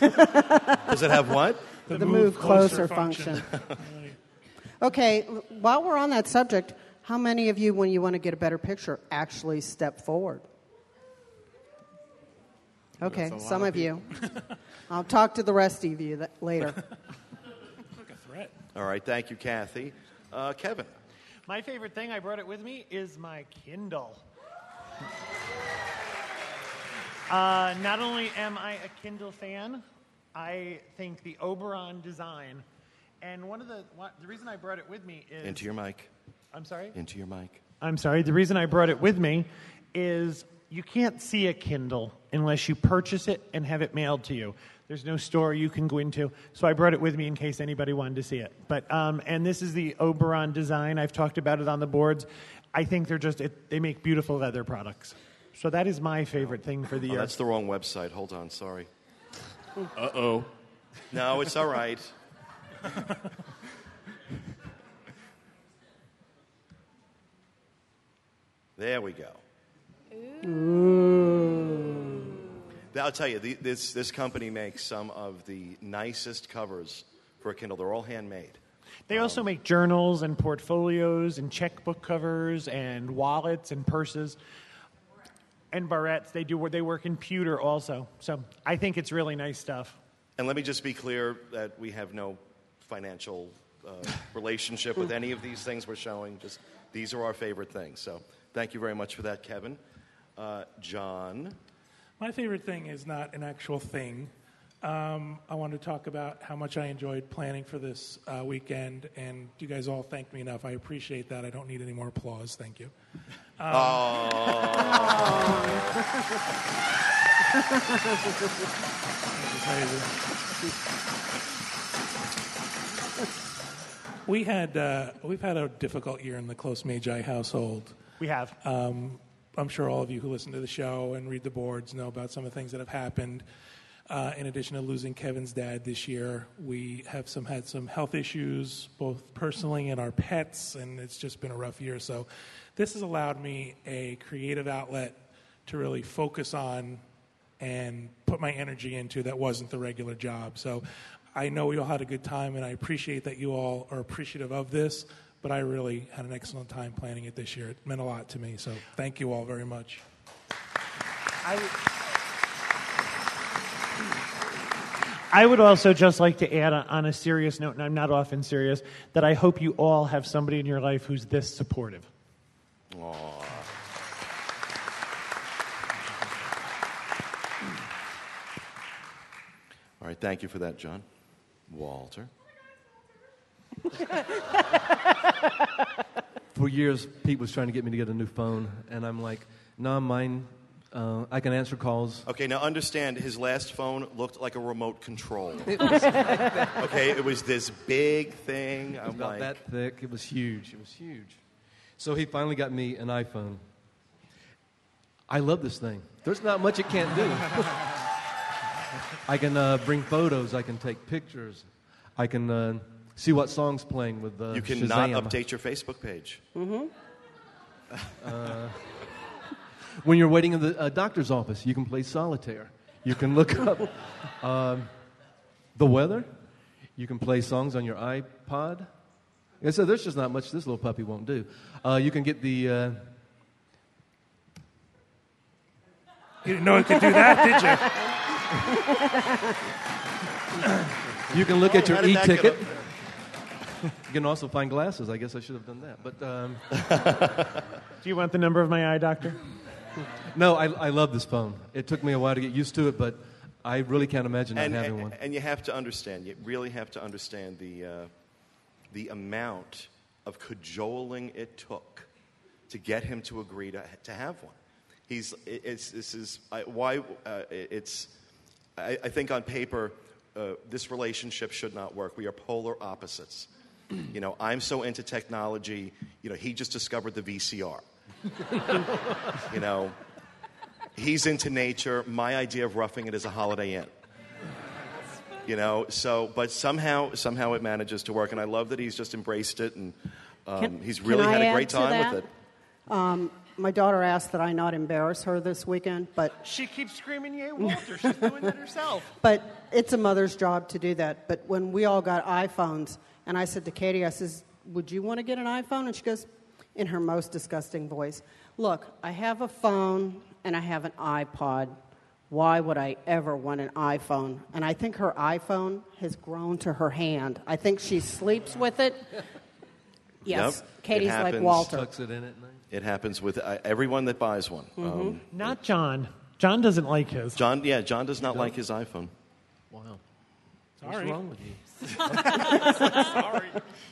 Does it have what? The move closer function. Okay, while we're on that subject, how many of you, when you want to get a better picture, actually step forward? Okay, That's a lot some of of you. I'll talk to the rest of you that, later. Like a threat. All right, thank you, Kathy. Uh, Kevin. My favorite thing, I brought it with me, is my Kindle. Uh, not only am I a Kindle fan, I think the Oberon design, and one of the one, the reason I brought it with me is Into your mic. I'm sorry. Into your mic. I'm sorry. The reason I brought it with me is you can't see a Kindle unless you purchase it and have it mailed to you. There's no store you can go into, so I brought it with me in case anybody wanted to see it. But um, and this is the Oberon design. I've talked about it on the boards. I think they're just it, they make beautiful leather products. So that is my favorite thing for the Oh, year. that's the wrong website. Hold on, sorry. Uh oh. No, it's all right. there we go. Now, I'll tell you, the, this, this company makes some of the nicest covers for a Kindle. They're all handmade. They also make journals and portfolios and checkbook covers and wallets and purses and barrettes. They do they work in pewter also. So I think it's really nice stuff. And let me just be clear that we have no financial uh, relationship with any of these things we're showing. Just these are our favorite things. So thank you very much for that, Kevin. Uh, John, My favorite thing is not an actual thing. Um, I want to talk about how much I enjoyed planning for this uh, weekend, and you guys all thanked me enough. I appreciate that. I don't need any more applause. Thank you. we had uh, we've had a difficult year in the Klose Mangelli household. We have. Um, I'm sure all of you who listen to the show and read the boards know about some of the things that have happened. Uh, in addition to losing Kevin's dad this year, we have some had some health issues, both personally and our pets, and it's just been a rough year. So, this has allowed me a creative outlet to really focus on and put my energy into that wasn't the regular job. So, I know you all had a good time, and I appreciate that you all are appreciative of this. But I really had an excellent time planning it this year. It meant a lot to me. So, thank you all very much. I would also just like to add on- on a serious note, and I'm not often serious, that I hope you all have somebody in your life who's this supportive. Aww. All right, thank you for that, John. Walter. For years, Pete was trying to get me to get a new phone, and I'm like, no, mine, uh, I can answer calls. Okay, now understand his last phone looked like a remote control. okay, it was this big thing. It was I'm about like, that thick. It was huge. It was huge. So he finally got me an iPhone. I love this thing. There's not much it can't do. I can uh, bring photos. I can take pictures. I can uh, see what song's playing with uh, you cannot Shazam. update your Facebook page. When you're waiting in the uh, doctor's office, you can play solitaire. You can look up um, the weather. You can play songs on your iPod. And so there's just not much this little puppy won't do. Uh, you can get the. Uh, You didn't know it could do that, did you? you can look at your How did that e-ticket. You can also find glasses. I guess I should have done that. But um, Do you want the number of my eye doctor? No, I, I love this phone. It took me a while to get used to it, but I really can't imagine not And, having and, one. and you have to understand, you really have to understand the, uh, the amount of cajoling it took to get him to agree to, to have one. He's, it's, this is I, why uh, it's, I, I think on paper, uh, this relationship should not work. We are polar opposites. You know, I'm so into technology, you know, he just discovered the VCR. you know, he's into nature. My idea of roughing it is a Holiday Inn. You know, so but somehow somehow it manages to work, and I love that he's just embraced it, and um, Can- he's really had a great time with it. My daughter asked that I not embarrass her this weekend, but She keeps screaming, "Yay, Walter!" She's doing that herself. but it's a mother's job to do that. But when we all got iPhones, and I said to Katie, I says, "Would you want to get an iPhone?" And she goes, in her most disgusting voice, "Look, I have a phone and I have an iPod. Why would I ever want an iPhone?" And I think her iPhone has grown to her hand. I think she sleeps with it. Yes, Yep, it Katie's like happens. Walter. Tucks it in at night. It happens with uh, everyone that buys one. Mm-hmm. Um, Not John. John doesn't like his. John, yeah, John does not like his iPhone. Wow. Sorry. What's wrong with you?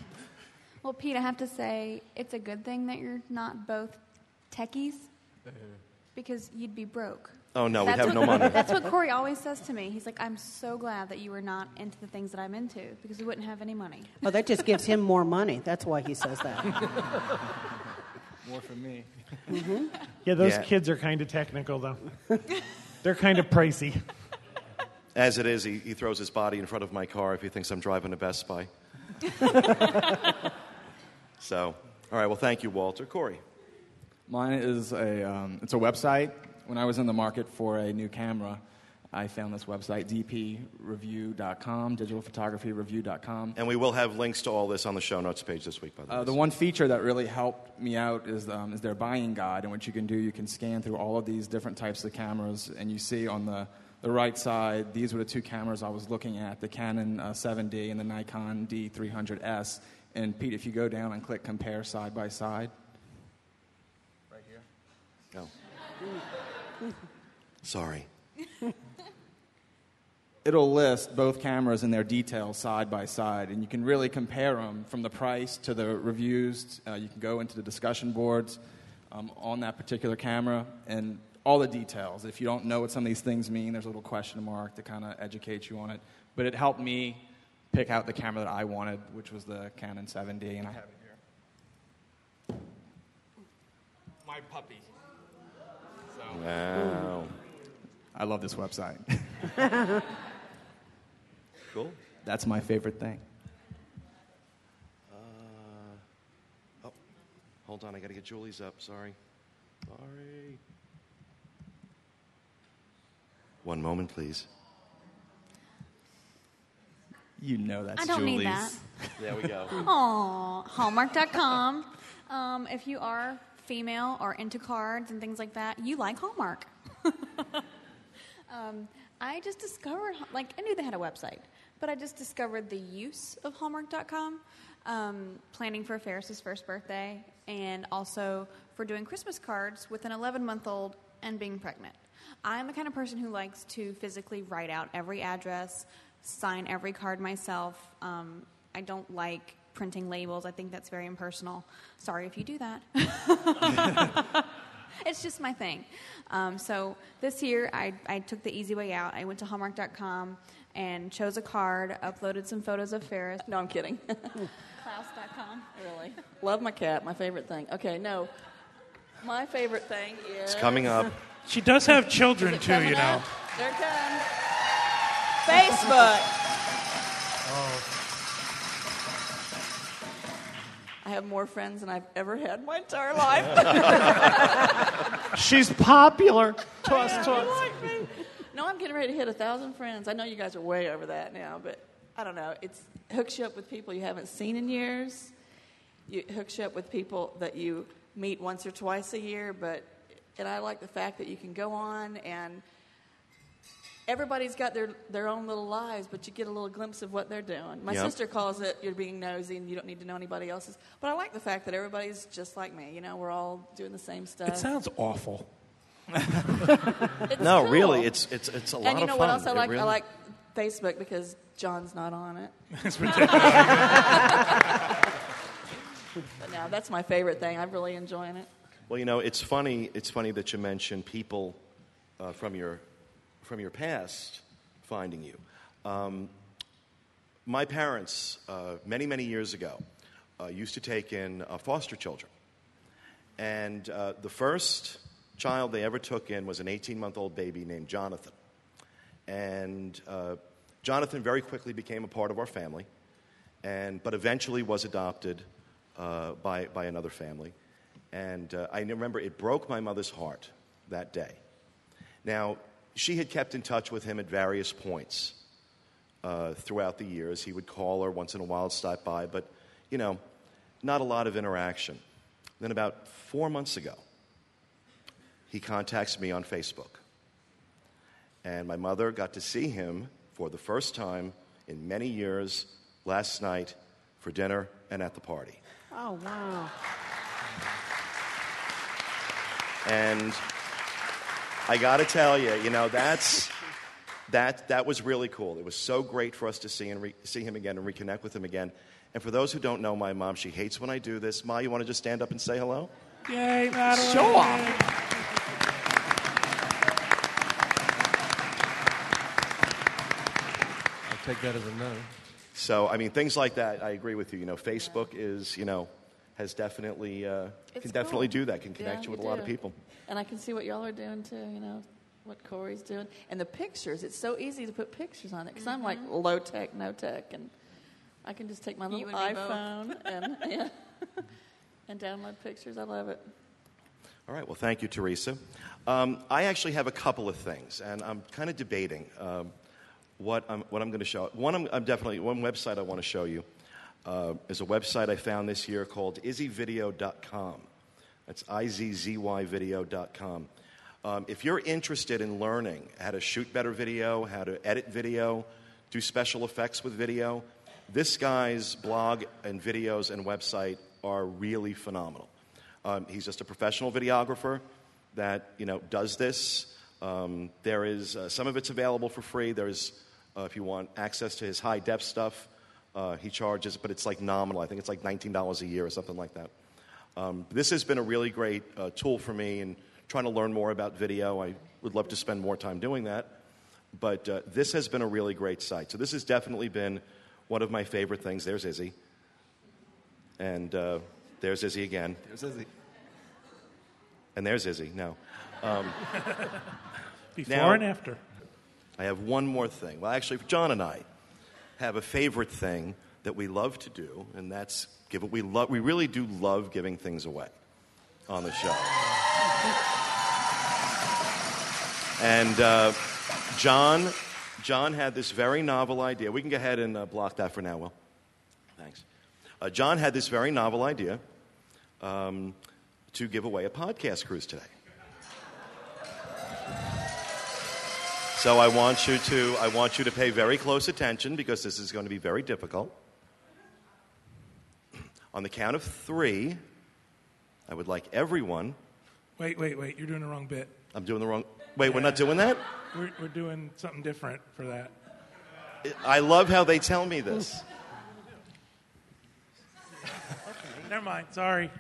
Well, Pete, I have to say it's a good thing that you're not both techies because you'd be broke. Oh no, we That's have what, no money. That's what Corey always says to me. He's like, I'm so glad that you were not into the things that I'm into because we wouldn't have any money. Oh, that just gives him more money. That's why he says that. More for me. Mm-hmm. Yeah, those Yeah. kids are kind of technical, though. They're kind of pricey. As it is, he, he throws his body in front of my car if he thinks I'm driving a Best Buy. so, all right. Well, thank you, Walter. Corey. Mine is a um, it's a website. When I was in the market for a new camera, I found this website dpreview.com, digitalphotography.review.com. And we will have links to all this on the show notes page this week, by the way. Uh, the one feature that really helped me out is, um, is their buying guide. And what you can do, you can scan through all of these different types of cameras, and you see on the, the right side, these were the two cameras I was looking at the Canon uh, 7D and the Nikon D300S. And Pete, if you go down and click compare side by side, right here. No. Sorry. it'll list both cameras and their details side by side, and you can really compare them from the price to the reviews. Uh, you can go into the discussion boards um, on that particular camera and all the details. If you don't know what some of these things mean, there's a little question mark to kind of educate you on it. But it helped me pick out the camera that I wanted, which was the Canon 7D, and I have it here. My puppy. So Wow. I love this website. Cool. That's my favorite thing. Uh, Oh, hold on. I got to get Julie's up. Sorry. Sorry. One moment, please. You know that's I don't Julie's. need that. There we go. Aw, Hallmark.com. Um, if you are female or into cards and things like that, you like Hallmark. um, I just discovered, like, I knew they had a website, but I just discovered the use of Hallmark.com, um, planning for Ferris's first birthday, and also for doing Christmas cards with an 11 month old and being pregnant. I'm the kind of person who likes to physically write out every address, sign every card myself. Um, I don't like printing labels. I think that's very impersonal. Sorry if you do that. it's just my thing. Um, so this year, I, I took the easy way out. I went to Hallmark.com and chose a card, uploaded some photos of Ferris. No, I'm kidding. Klaus.com. really. Love my cat, my favorite thing. Okay, no. My favorite thing is. It's coming up. She does have children too, coming you know. up? There it comes. Facebook. Oh. I have more friends than I've ever had in my entire life. She's popular. Toss, They toss. like me. No, I'm getting ready to hit a thousand friends. I know you guys are way over that now, but I don't know. It hooks you up with people you haven't seen in years. It hooks you up with people that you meet once or twice a year. But and I like the fact that you can go on and everybody's got their their own little lives, but you get a little glimpse of what they're doing. My Yep. sister calls it you're being nosy and you don't need to know anybody else's. But I like the fact that everybody's just like me. You know, we're all doing the same stuff. It sounds awful. No, cool. really, it's it's it's a lot of things. and you know what else I like? really- I like Facebook because John's not on it. It's ridiculous. But now that's my favorite thing. I'm really enjoying it. Well, you know, it's funny. It's funny that you mention people uh, from your from your past finding you. Um, my parents, uh, many many years ago, uh, used to take in uh, foster children, and uh, the first child they ever took in was an 18 month old baby named Jonathan, and uh, Jonathan very quickly became a part of our family, and but eventually was adopted uh, by by another family. And I remember it broke my mother's heart that day. Now, she had kept in touch with him at various points uh, throughout the years. He would call her once in a while, stop by, but, you know, not a lot of interaction. Then, about four months ago, he contacts me on Facebook. And my mother got to see him for the first time in many years last night for dinner and at the party. Oh, wow. And I got to tell you, you know, that's that that was really cool. It was so great for us to see and re- see him again and reconnect with him again. And for those who don't know my mom, she hates when I do this. Ma, you want to just stand up and say hello? Yay, Madeline. Show off. I'll take that as a no. So, I mean, things like that. I agree with you. You know, Facebook is, you know, has definitely uh, It's can definitely cool. do that. Can connect Yeah, you with you a lot of people. And I can see what y'all are doing too, you know, what Corey's doing. And the pictures, it's so easy to put pictures on it because I'm like low tech, no tech. And I can just take my little and iPhone and, yeah, and download pictures. I love it. All right. Well, thank you, Teresa. Um, I actually have a couple of things, and I'm kind of debating um, what I'm, what I'm going to show. One, I'm, I'm definitely one website I want to show you uh, is a website I found this year called izzyvideo.com. That's I-Z-Z-Y video.com. Um, if you're interested in learning how to shoot better video, how to edit video, do special effects with video, this guy's blog and videos and website are really phenomenal. Um, he's just a professional videographer that you know does this. Um, there is uh, some of it's available for free. There's uh, if you want access to his high def stuff, uh, he charges, but it's like nominal. I think it's like $19 a year or something like that. Um, this has been a really great uh, tool for me in trying to learn more about video. I would love to spend more time doing that, but uh, this has been a really great site. So this has definitely been one of my favorite things. There's Izzy, and uh, there's Izzy again. There's Izzy. And there's Izzy. No. Um, Before Now- and after. I have one more thing. Well, actually, John and I have a favorite thing that we love to do, and that's give it. We love. We really do love giving things away on the show. And uh, John, John had this very novel idea. We can go ahead and uh, block that for now, Will. Thanks. Uh, John had this very novel idea um, to give away a podcast cruise today. So I want you to I want you to pay very close attention because this is going to be very difficult. On the count of three, I would like everyone. Wait, wait, wait. You're doing the wrong bit. I'm doing the wrong. Wait, we're not doing that. We're, we're doing something different for that. I love how they tell me this. Never mind. Sorry.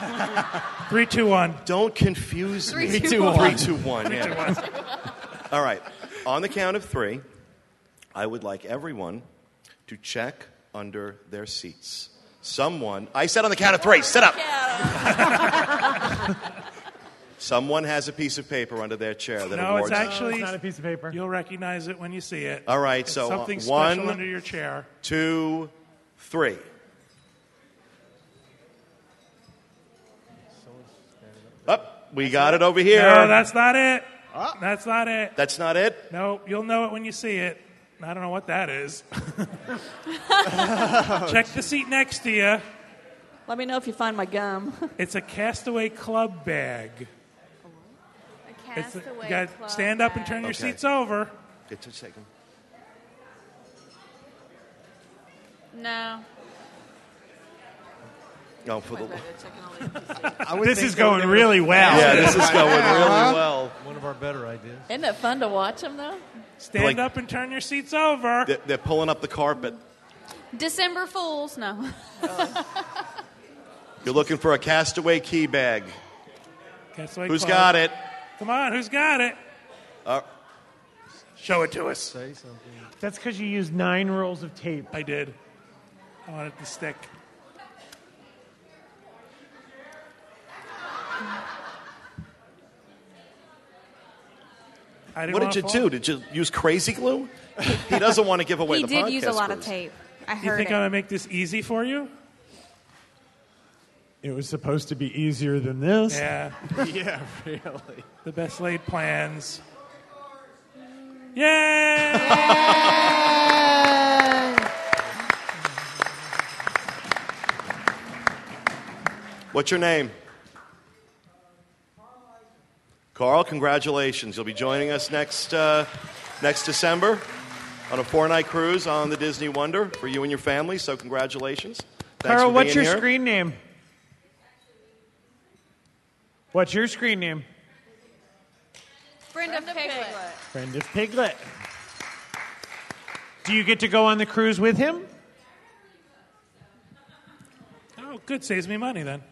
Three, two, one. Don't confuse Three, me. two, Three, two, one. Three, two, one. yeah. All right. On the count of three, I would like everyone to check under their seats. Someone. I said on the count of three. Sit up. Someone has a piece of paper under their chair that No, it's awards. actually It's not a piece of paper. You'll recognize it when you see it. All right, It's so, uh, something one- special under your chair. two, three. Up. We got it over here. No, that's not it. Ah. That's not it. That's not it. No, you'll know it when you see it. I don't know what that is. Check the seat next to you. Let me know if you find my gum. It's a Castaway Club bag. A It's a, Castaway you got Club stand up and bag. turn your Okay. seats over. It's a second. No. No, for the. This is going really well. Yeah, this is going really well. One of our better ideas. Isn't it fun to watch them though? Stand Like- up and turn your seats over. They're, they're pulling up the carpet. December Fools. No. You're looking for a castaway key bag. Castaway Who's Club. got it? Come on, who's got it? Uh, Show it to us. Say something. That's because you used nine rolls of tape. I did. I want it to stick. I didn't what did you fall. do? Did you use crazy glue? He doesn't want to give away he the did use a lot of tape. I You think it. I'm gonna make this easy for you? It was supposed to be easier than this. Yeah. yeah, really. The best laid plans. Yay! What's your name? Carl, congratulations. You'll be joining us next, uh, next December on a four night cruise on the Disney Wonder for you and your family, so congratulations. Thanks Carl, what's your here. screen name? What's your screen name? Friend Brenda Piglet. Friend of Piglet. Do you get to go on the cruise with him? Oh, good. Saves me money then.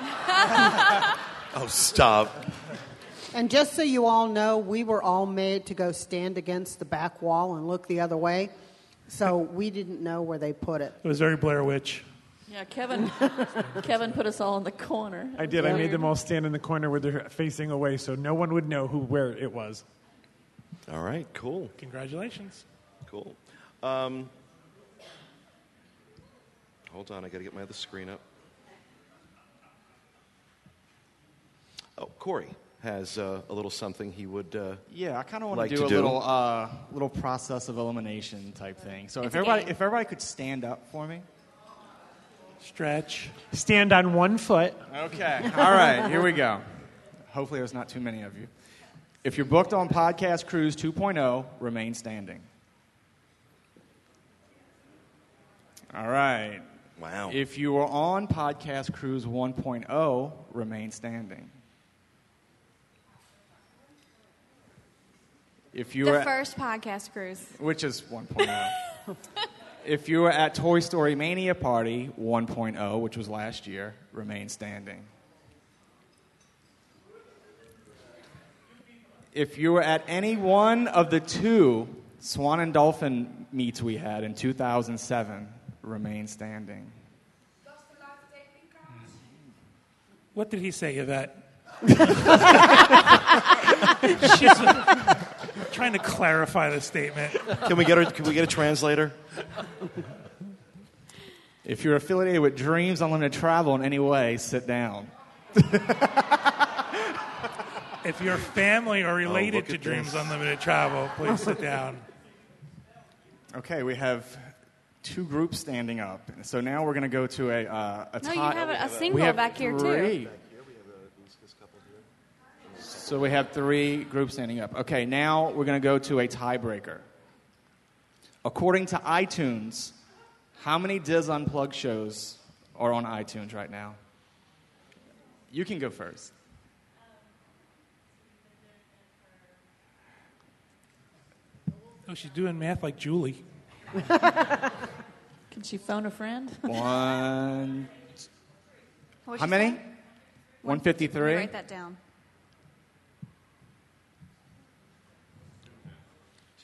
Oh, stop. And just so you all know, we were all made to go stand against the back wall and look the other way. So we didn't know where they put it. It was very Blair Witch. Yeah, Kevin. Kevin put us all in the corner. I did. I made them all stand in the corner where they're facing away so no one would know who where it was. All right, cool, Congratulations. cool. Um, hold on, I got to get my other screen up. Oh, Corey has uh, a little something he would. Uh, Yeah, I kind of want Like to do a do? little uh, little process of elimination type thing. So It's if everybody game. if everybody could stand up for me. Stretch. Stand on one foot. Okay. All right, here we go. Hopefully there's not too many of you. If you're booked on Podcast Cruise 2.0, remain standing. All right. wow. If you are on Podcast Cruise 1.0, remain standing. If you The were, first podcast cruise. which is 1.0. if you were at Toy Story Mania Party 1.0, which was last year, remain standing. If you were at any one of the two Swan and Dolphin meets we had in 2007, remain standing. What did he say, Yvette? She's trying to clarify the statement. Can we get a, can we get a translator? If you're affiliated with Dreams Unlimited Travel in any way, sit down. If you're family or related look to at Dreams this. Unlimited Travel, please sit down. Okay, we have two groups standing up. So now we're going to go to a, uh, a No, you have a, a we single have back here too. Three. So we have three groups standing up. Okay, now we're going to go to a tiebreaker. According to iTunes, how many DIS Unplugged shows are on iTunes right now? You can go first. Oh, she's doing math like Julie. Can she phone a friend? One. How many? 153? Write that down.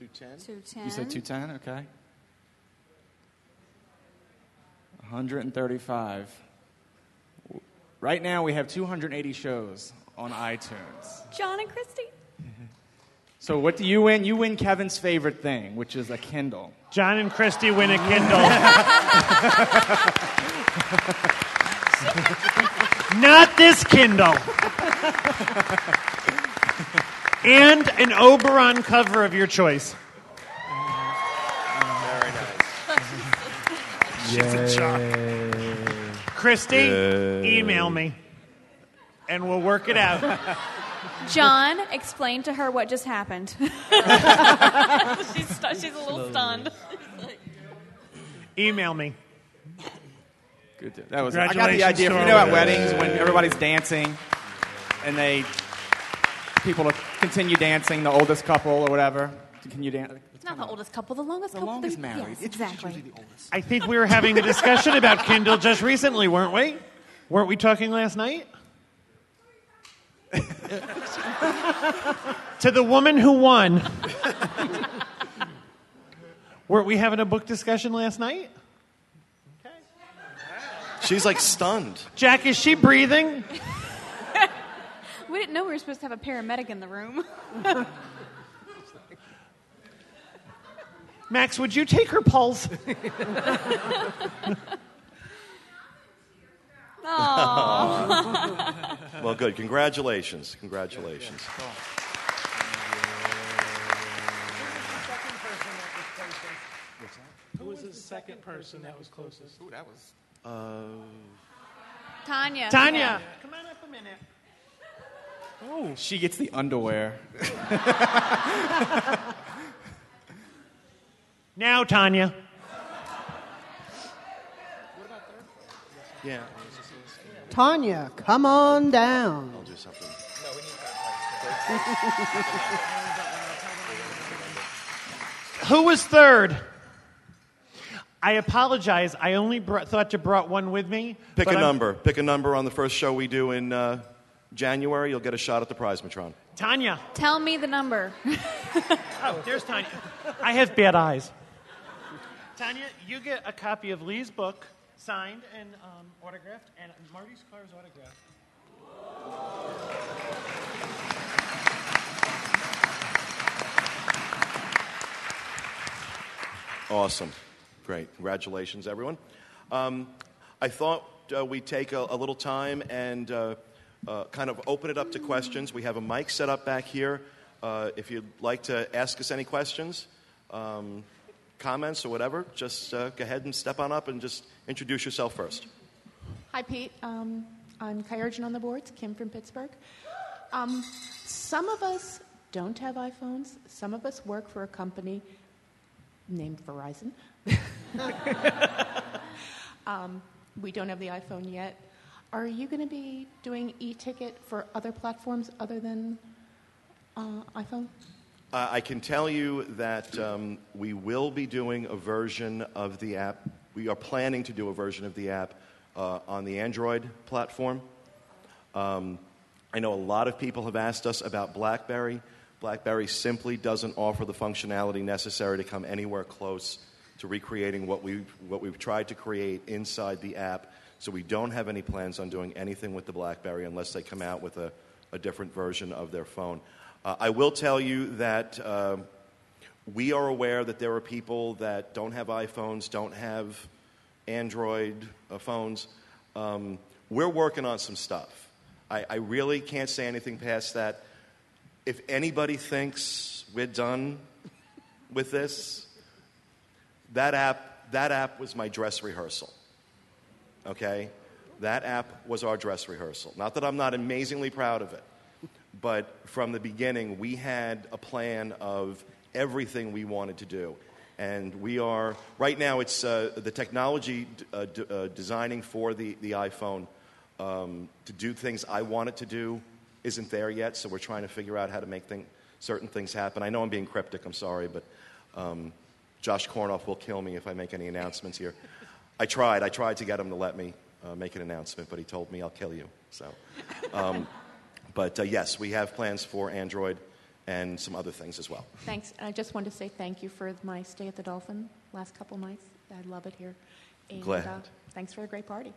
210? 210. You said 210? Okay. 135. Right now, we have 280 shows on iTunes. John and Christy. So, what do you win? You win Kevin's favorite thing, which is a Kindle. John and Christy win a Kindle. Not this Kindle. and an Oberon cover of your choice. Very nice. She's in shock. Christy, email me, and we'll work it out. John, explain to her what just happened. she's, stu- she's a little stunned. email me. Good. That was. I got the idea. to You know, at weddings when everybody's dancing, and they people continue dancing, the oldest couple or whatever continue dancing. It's not the oldest couple, the longest The couple. longest They're- married. Yes, exactly. I think we were having a discussion about Kindle just recently, weren't we? Weren't we talking last night? to the woman who won. weren't we having a book discussion last night? She's like stunned. Jack, is she breathing? We didn't know we were supposed to have a paramedic in the room. Max, would you take her pulse? Well, good. Congratulations. Congratulations. Who was the second person that was closest? Ooh, that was. Uh, Tanya. Tanya, come on up a minute. Oh, She gets the underwear. Now, Tanya. Yeah. Tanya, come on down. I'll do something. Who was third? I apologize. I only brought, thought you brought one with me. Pick but a I'm- number. Pick a number on the first show we do in uh, January. You'll get a shot at the Prizematron. Tanya. Tell me the number. Oh, there's Tanya. I have bad eyes. Tanya, you get a copy of Lee's book, signed and um, autographed, and Marty Sklar's autograph. Awesome. Great. Congratulations, everyone. Um, I thought uh, we'd take a, a little time and uh, uh, kind of open it up to questions. We have a mic set up back here. Uh, if you'd like to ask us any questions, um, comments, or whatever, just uh, go ahead and step on up and just introduce yourself first. Hi, Pete. Um, I'm Kyurgen on the boards, Kim from Pittsburgh. Um, some of us don't have iPhones. Some of us work for a company named Verizon. um, we don't have the iPhone yet. Are you going to be doing e-ticket for other platforms other than uh, iPhone? Uh, I can tell you that um, we will be doing a version of the app. We are planning to do a version of the app uh, on the Android platform. Um, I know a lot of people have asked us about BlackBerry. BlackBerry simply doesn't offer the functionality necessary to come anywhere close to recreating what we've, what we've tried to create inside the app. So we don't have any plans on doing anything with the BlackBerry unless they come out with a, a different version of their phone. Uh, I will tell you that um we are aware that there are people that don't have iPhones, don't have Android uh, phones. Um, we're working on some stuff. I, I really can't say anything past that. If anybody thinks we're done with this, that app, that app was my dress rehearsal. Okay? That app was our dress rehearsal. Not that I'm not amazingly proud of it, but from the beginning, we had a plan of everything we wanted to do. And we are, right now, it's uh, the technology uh, d- uh, designing for the, the iPhone um, to do things I want it to do isn't there yet, so we're trying to figure out how to make thing, certain things happen. I know I'm being cryptic, I'm sorry, but um, Josh Kornoff will kill me if I make any announcements here. I tried, I tried to get him to let me uh, make an announcement, but he told me I'll kill you. So, um, but uh, yes, we have plans for Android and some other things as well. Thanks. And I just wanted to say thank you for my stay at the Dolphin last couple nights. I love it here. And, Glad. Uh, thanks for a great party.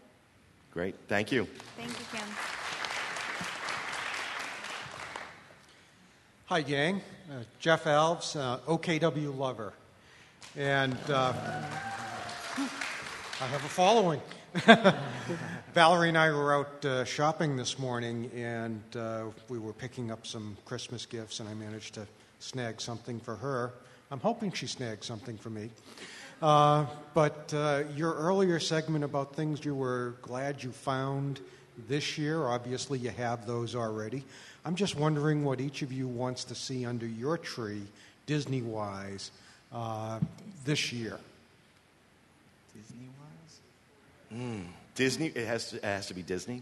Great, thank you. Thank you, Kim. Hi, gang. Uh, Jeff Alves, uh, OKW lover. And uh, I have a following. Valerie and I were out uh, shopping this morning, and uh, we were picking up some Christmas gifts, and I managed to snag something for her. I'm hoping she snagged something for me. Uh, but uh, your earlier segment about things you were glad you found this year, obviously you have those already. I'm just wondering what each of you wants to see under your tree, Disney wise, uh, this year. Disney wise? Mm, Disney, it has, to, it has to be Disney.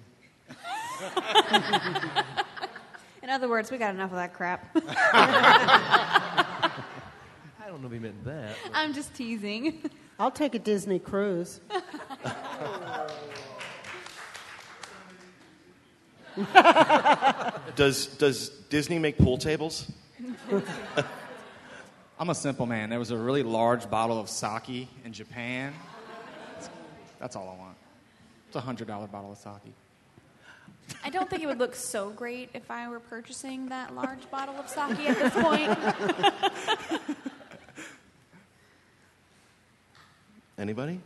In other words, we got enough of that crap. I don't know if he meant that. but- I'm just teasing. I'll take a Disney cruise. Does, does Disney make pool tables? I'm a simple man. There was a really large bottle of sake in Japan. That's all I want. It's a hundred dollar bottle of sake. I don't think it would look so great if I were purchasing that large bottle of sake at this point. Anybody?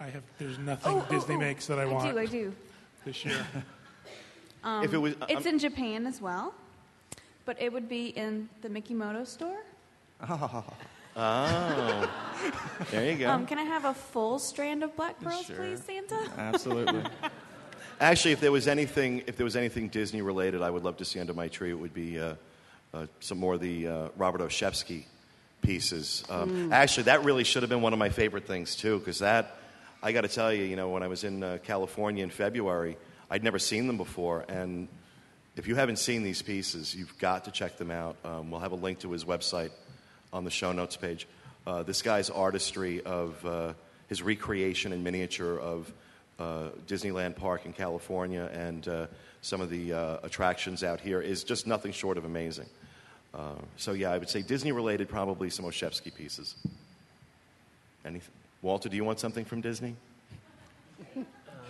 I have. There's nothing Oh, oh, Disney oh. makes that I I want I do, I do. this year. Um, If it was- it's I'm- in Japan as well, but it would be in the Mikimoto store. Oh, there you go. Um, can I have a full strand of black pearls, Sure. please, Santa? Absolutely. Actually, if there was anything, if there was anything Disney related, I would love to see under my tree. It would be uh, uh, some more of the uh, Robert Olszewski pieces. Um, Actually, that really should have been one of my favorite things too, because that, I got to tell you, you know, when I was in uh, California in February, I'd never seen them before, and if you haven't seen these pieces, you've got to check them out. Um, we'll have a link to his website on the show notes page. Uh, this guy's artistry of uh, his recreation in miniature of uh, Disneyland Park in California and uh, some of the uh, attractions out here is just nothing short of amazing. Uh, so, yeah, I would say Disney related, probably some Olszewski pieces. Anything? Walter, do you want something from Disney?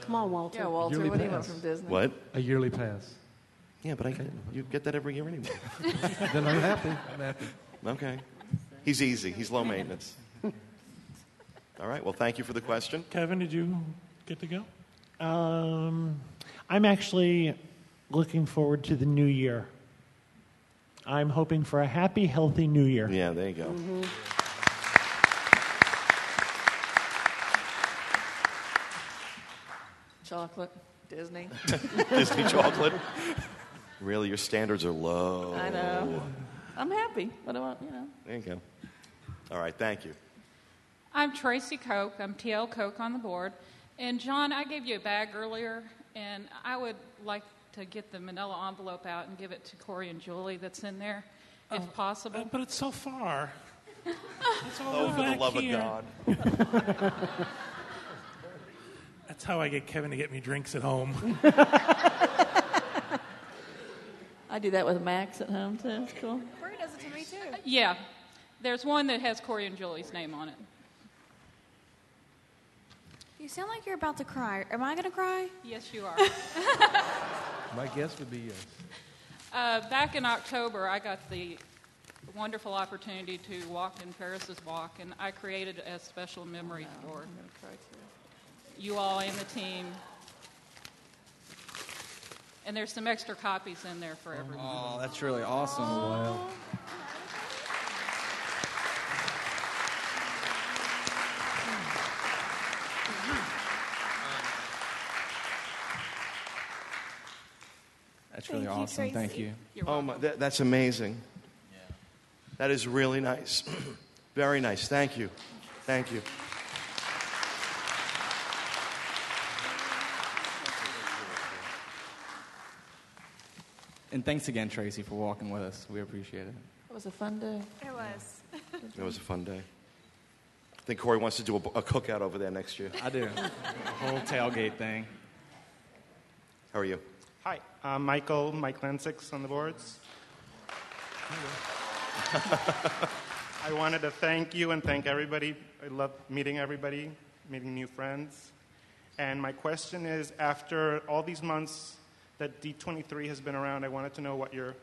Come on, Walter. Yeah, Walter, Yearly what do you want from Disney? What? A yearly pass. Yeah, but I get, you get that every year anyway. then I'm happy. I'm happy. Okay. He's easy. He's low maintenance. All right. Well, thank you for the question. Kevin, did you get to go? Um, I'm actually looking forward to the new year. I'm hoping for a happy, healthy new year. Yeah, there you go. Chocolate, Disney. Disney chocolate. Really, your standards are low. I know. I'm happy. What do I, you know? There you go. All right. Thank you. I'm Tracy Koch. I'm TL Koch on the board. And John, I gave you a bag earlier, and I would like to get the manila envelope out and give it to Corey and Julie that's in there. if oh, possible. But it's so far. It's all Oh, the for the love here. of God. That's how I get Kevin to get me drinks at home. I do that with Max at home too. It's cool. Corey does it to me too. Yeah, there's one that has Corey and Julie's name on it. You sound like you're about to cry. Am I going to cry? Yes, you are. My guess would be yes. Uh, back in October, I got the wonderful opportunity to walk in Ferris's Walk, and I created a special memory for you all and the team. And there's some extra copies in there for everyone. Oh, that's really awesome. That's really Thank you, awesome. Thank Tracy. you. Oh, my, that, that's amazing. That is really nice. Very nice. Thank you. Thank you. And thanks again, Tracy, for walking with us. We appreciate it. It was a fun day. It was. It was a fun day. I think Corey wants to do a, a cookout over there next year. I do. A whole tailgate thing. How are you? Hi, I'm Michael, Mike Lensix on the boards. I wanted to thank you and thank everybody. I love meeting everybody, meeting new friends. And my question is after all these months that D23 has been around, I wanted to know what your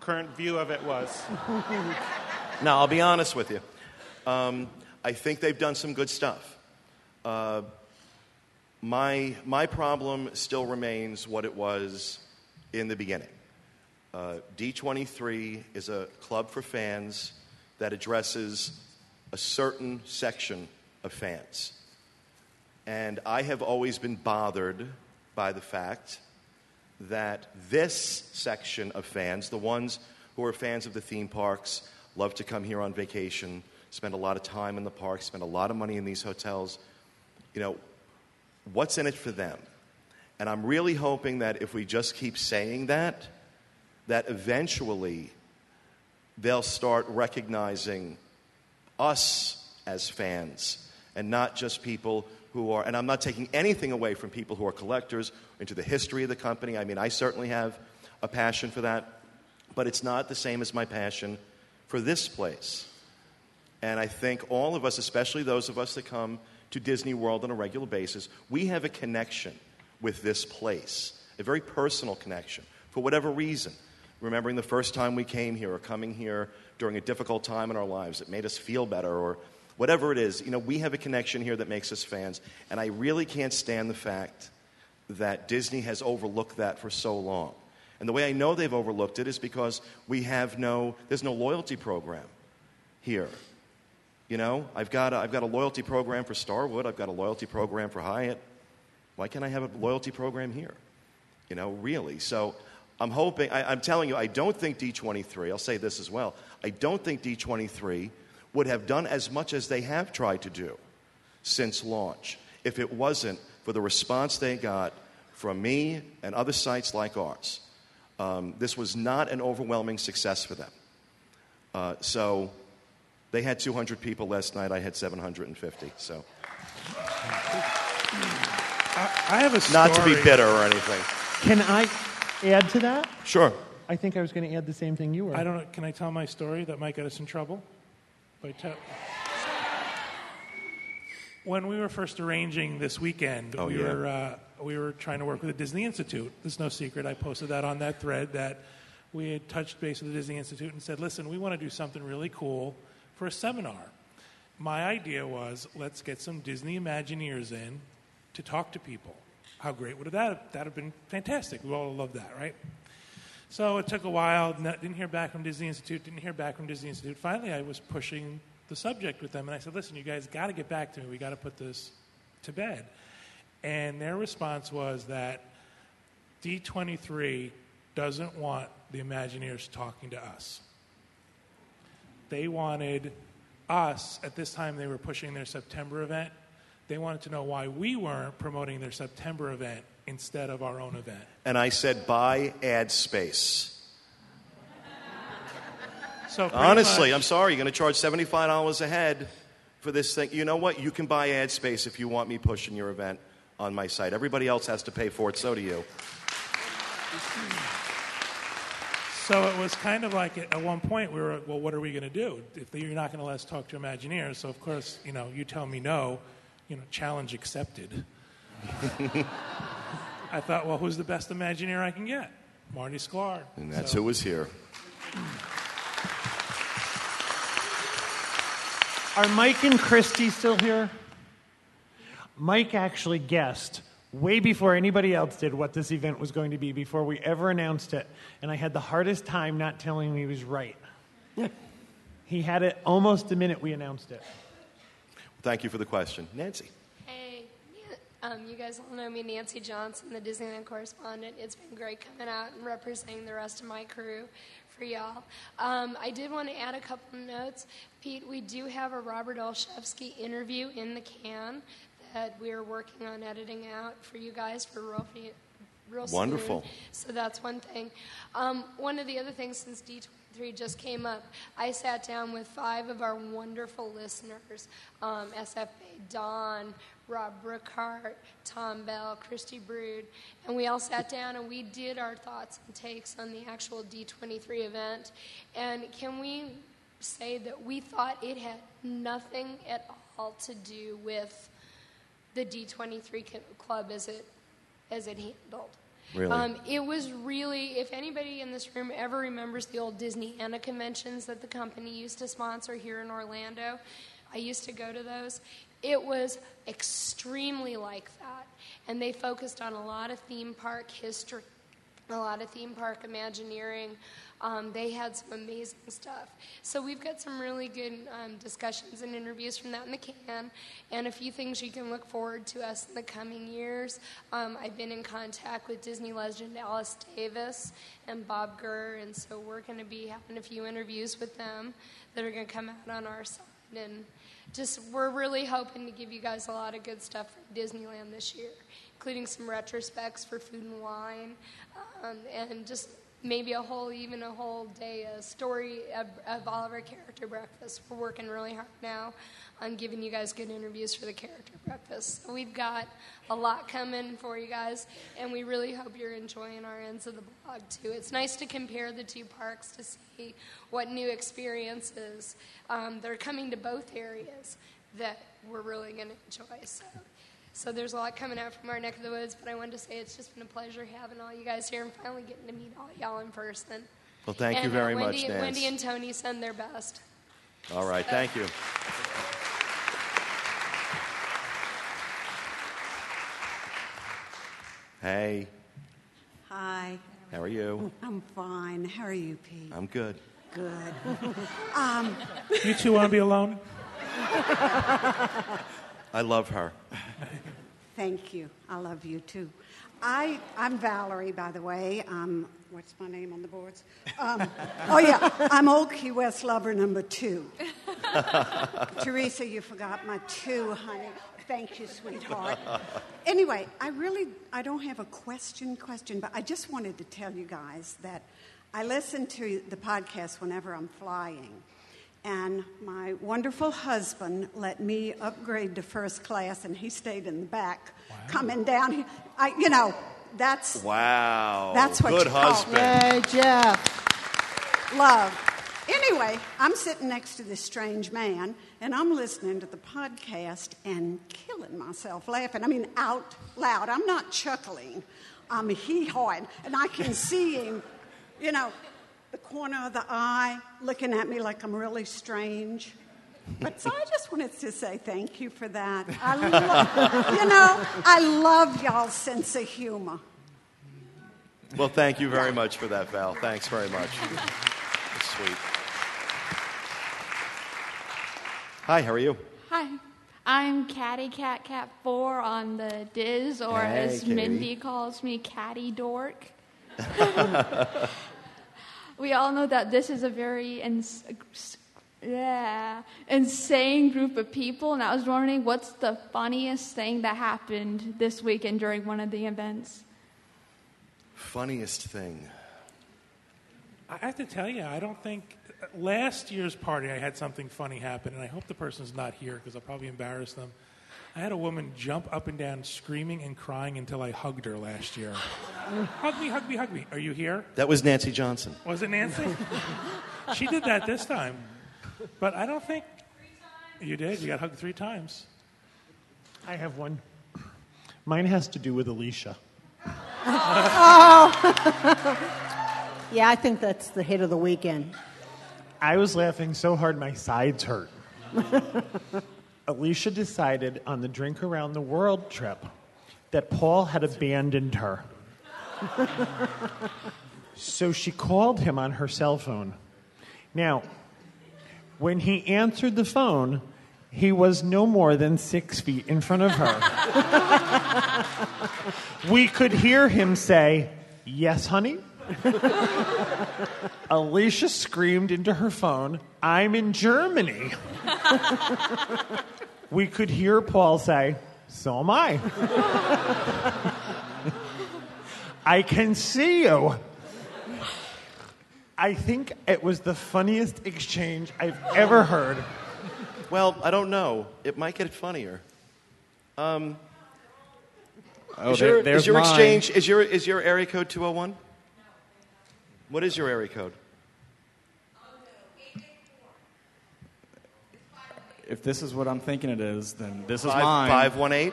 current view of it was. Now, I'll be honest with you. Um, I think they've done some good stuff. Uh, my, my problem still remains what it was in the beginning. Uh, D23 is a club for fans that addresses a certain section of fans. And I have always been bothered by the fact that this section of fans, the ones who are fans of the theme parks, love to come here on vacation, spend a lot of time in the parks, spend a lot of money in these hotels, you know, what's in it for them? And I'm really hoping that if we just keep saying that, that eventually they'll start recognizing us as fans and not just people who are, and I'm not taking anything away from people who are collectors into the history of the company. I mean, I certainly have a passion for that, but it's not the same as my passion for this place. And I think all of us, especially those of us that come to Disney World on a regular basis, we have a connection with this place, a very personal connection, for whatever reason. Remembering the first time we came here or coming here during a difficult time in our lives, it made us feel better or whatever it is. You know, we have a connection here that makes us fans. And I really can't stand the fact that Disney has overlooked that for so long. And the way I know they've overlooked it is because we have no, there's no loyalty program here. You know, I've got, a, I've got a loyalty program for Starwood, I've got a loyalty program for Hyatt. Why can't I have a loyalty program here? You know, really. So I'm hoping, I, I'm telling you, I don't think D23, I'll say this as well, I don't think D23 would have done as much as they have tried to do since launch if it wasn't for the response they got from me and other sites like ours. Um, this was not an overwhelming success for them. Uh, so they had 200 people last night. I had 750. So I have a story. not to be bitter or anything. Can I add to that? Sure. I think I was going to add the same thing you were. I don't know. Can I tell my story that might get us in trouble? By te- when we were first arranging this weekend, Oh, we yeah. were uh, we were trying to work with the Disney Institute. There's no secret. I posted that on that thread that we had touched base with the Disney Institute and said, "Listen, we want to do something really cool for a seminar." My idea was, let's get some Disney Imagineers in to talk to people. How great would that that have been? Fantastic. We all love that, right? So it took a while. Didn't hear back from Disney Institute. Didn't hear back from Disney Institute. Finally, I was pushing the subject with them, and I said, "Listen, you guys got to get back to me. We got to put this to bed." And their response was that D23 doesn't want the Imagineers talking to us. They wanted us at this time. They were pushing their September event. They wanted to know why we weren't promoting their September event instead of our own event. And I said, buy ad space. So Honestly, much- I'm sorry. You're going to charge $75 a head for this thing. You know what? You can buy ad space if you want me pushing your event on my site. Everybody else has to pay for it, so do you. So it was kind of like at one point we were, like, well, what are we going to do? If you're not going to let us talk to Imagineers, so of course, you know, you tell me no, you know, challenge accepted. I thought, well, who's the best Imagineer I can get? Marty Sklar. And that's So- who was here. Are Mike and Christy still here? Mike actually guessed way before anybody else did what this event was going to be before we ever announced it. And I had the hardest time not telling him he was right. he had it almost the minute we announced it. Thank you for the question. Nancy. Hey, um, you guys all know me, Nancy Johnson, the Disneyland correspondent. It's been great coming out and representing the rest of my crew for y'all. Um, I did want to add a couple of notes. Pete, we do have a Robert Olszewski interview in the can that we're working on editing out for you guys for real, real soon. Wonderful. So that's one thing. Um, one of the other things since D23 just came up, I sat down with five of our wonderful listeners um, SFA Don, Rob Brookhart, Tom Bell, Christy Brood, and we all sat down and we did our thoughts and takes on the actual D23 event. And can we say that we thought it had nothing at all to do with the D23 club as it as it handled. Really? Um, it was really, if anybody in this room ever remembers the old Disneyana conventions that the company used to sponsor here in Orlando, I used to go to those. It was extremely like that. And they focused on a lot of theme park history, a lot of theme park imagineering. Um, they had some amazing stuff. So we've got some really good um, discussions and interviews from that in the can, and a few things you can look forward to us in the coming years. Um, I've been in contact with Disney legend Alice Davis and Bob Gurr, and so we're going to be having a few interviews with them that are going to come out on our side. And just we're really hoping to give you guys a lot of good stuff from Disneyland this year, including some retrospects for food and wine, um, and just maybe a whole, even a whole day, a story of, of all of our character breakfasts. We're working really hard now on giving you guys good interviews for the character breakfast. So we've got a lot coming for you guys, and we really hope you're enjoying our ends of the blog too. It's nice to compare the two parks to see what new experiences um, that are coming to both areas that we're really going to enjoy. So. So there's a lot coming out from our neck of the woods, but I wanted to say it's just been a pleasure having all you guys here and finally getting to meet all y'all in person. Well, thank you And, uh, very Wendy, much, Nance. Wendy and Tony send their best. All right, thank you. Hey, Hi. how are you? I'm fine. How are you, Pete? I'm good. Good. um, You two want to be alone? I love her. thank you. I love you too. I, I'm Valerie, by the way. Um, what's my name on the boards? Um, oh, yeah. I'm Old Key West lover number two. Teresa, you forgot my two, honey. Thank you, sweetheart. Anyway, I really I don't have a question question, but I just wanted to tell you guys that I listen to the podcast whenever I'm flying. And my wonderful husband let me upgrade to first class, and he stayed in the back, coming down here. I, you know, that's Wow. That's what Good you call- husband. Yay, Jeff. love. Anyway, I'm sitting next to this strange man, and I'm listening to the podcast and killing myself laughing. I mean, out loud. I'm not chuckling. I'm hee hawing, and I can see him, you know, the corner of the eye, looking at me like I'm really strange. But so I just wanted to say thank you for that. I love, you know, I love y'all's sense of humor. Well, thank you very much for that, Val. Thanks very much. That's sweet. Hi, how are you? Hi, I'm Catty Cat Cat 4 on the DIS, or Hey, as Katie. Mindy calls me, Catty Dork. we all know that this is a very ins- yeah, insane group of people, and I was wondering what's the funniest thing that happened this weekend during one of the events? Funniest thing. I have to tell you, I don't think last year's party, I had something funny happen, and I hope the person's not here because I'll probably embarrass them. I had a woman jump up and down, screaming and crying until I hugged her last year. hug me, hug me, hug me. Are you here? That was Nancy Johnson. Was it Nancy? she did that this time. But I don't think. You did? You got hugged three times. I have one. Mine has to do with Alicia. oh. yeah, I think that's the hit of the weekend. I was laughing so hard my sides hurt. Alicia decided on the Drink Around the World trip that Paul had abandoned her. so she called him on her cell phone. Now, when he answered the phone, he was no more than six feet in front of her. we could hear him say, Yes, honey. Alicia screamed into her phone, I'm in Germany. we could hear Paul say, So am I. I can see you. I think it was the funniest exchange I've ever heard. Well, I don't know. It might get funnier. Um, Oh, is your, there's your exchange is your is your area code 201? What is your area code? If this is what I'm thinking it is, then this is Five- mine. 518?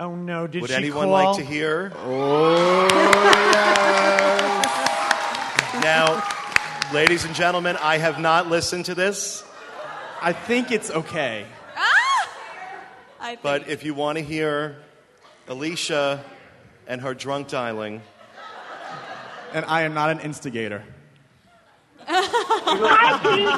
Oh no, did Would she anyone call? like to hear? Oh, Now, ladies and gentlemen, I have not listened to this. I think it's okay. I think. But if you want to hear Alicia and her drunk dialing, And I am not an instigator. Hi, Pete.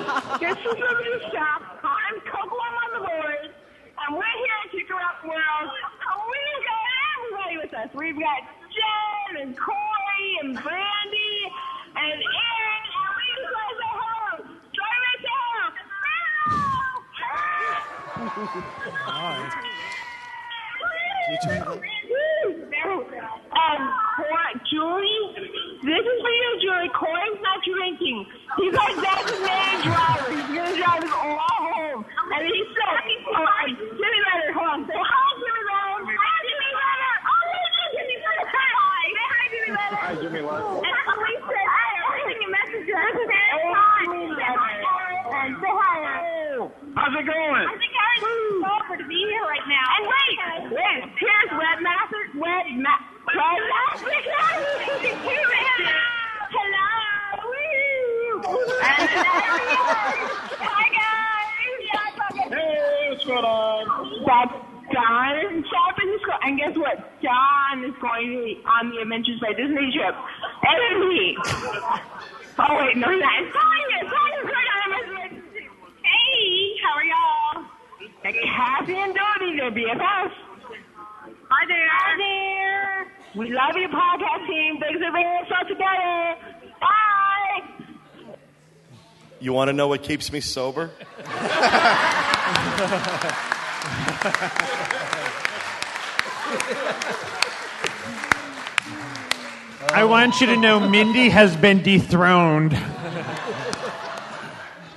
This is Alicia. I'm Coco on the board, and we're here at Kick Around the World. And we've got everybody with us. We've got Jen and Corey and Brandy and Aaron, and we just want to say hello. Drive us out. Um, Cor- Julie, this is for you, Julie. Corey's not drinking. He's our designated driver. He's gonna drive us all home. And he said, oh, Jimmy Leonard, hold on. Say hi, Jimmy Leonard. Hi, Jimmy Leonard. Oh, there's no Jimmy Leonard. Say hi. Say hi, Jimmy Leonard. Hi, Jimmy Leonard. And police said, hi, I'm sending a message to us. Say hi. Say hi, Aaron. Say hi, Aaron. How's it going? I think Aaron's over to be here right now. And wait, wait, here's Webmaster, Webmaster, Webmaster. Hello. Woo. And Hi guys. Hey, what's going on? That's Don in San And guess what? Don is going to be on the Adventures by Disney trip. And he. Oh wait, no, he's not. It's Tanya. Tanya's going on Adventures by Disney. Hey, how are y'all? Kathy and Dodie, they're BFFs. Hi there. Hi there. We love your podcast team. Thanks for bringing us all together. Bye. you want to know what keeps me sober? I want you to know Mindy has been dethroned.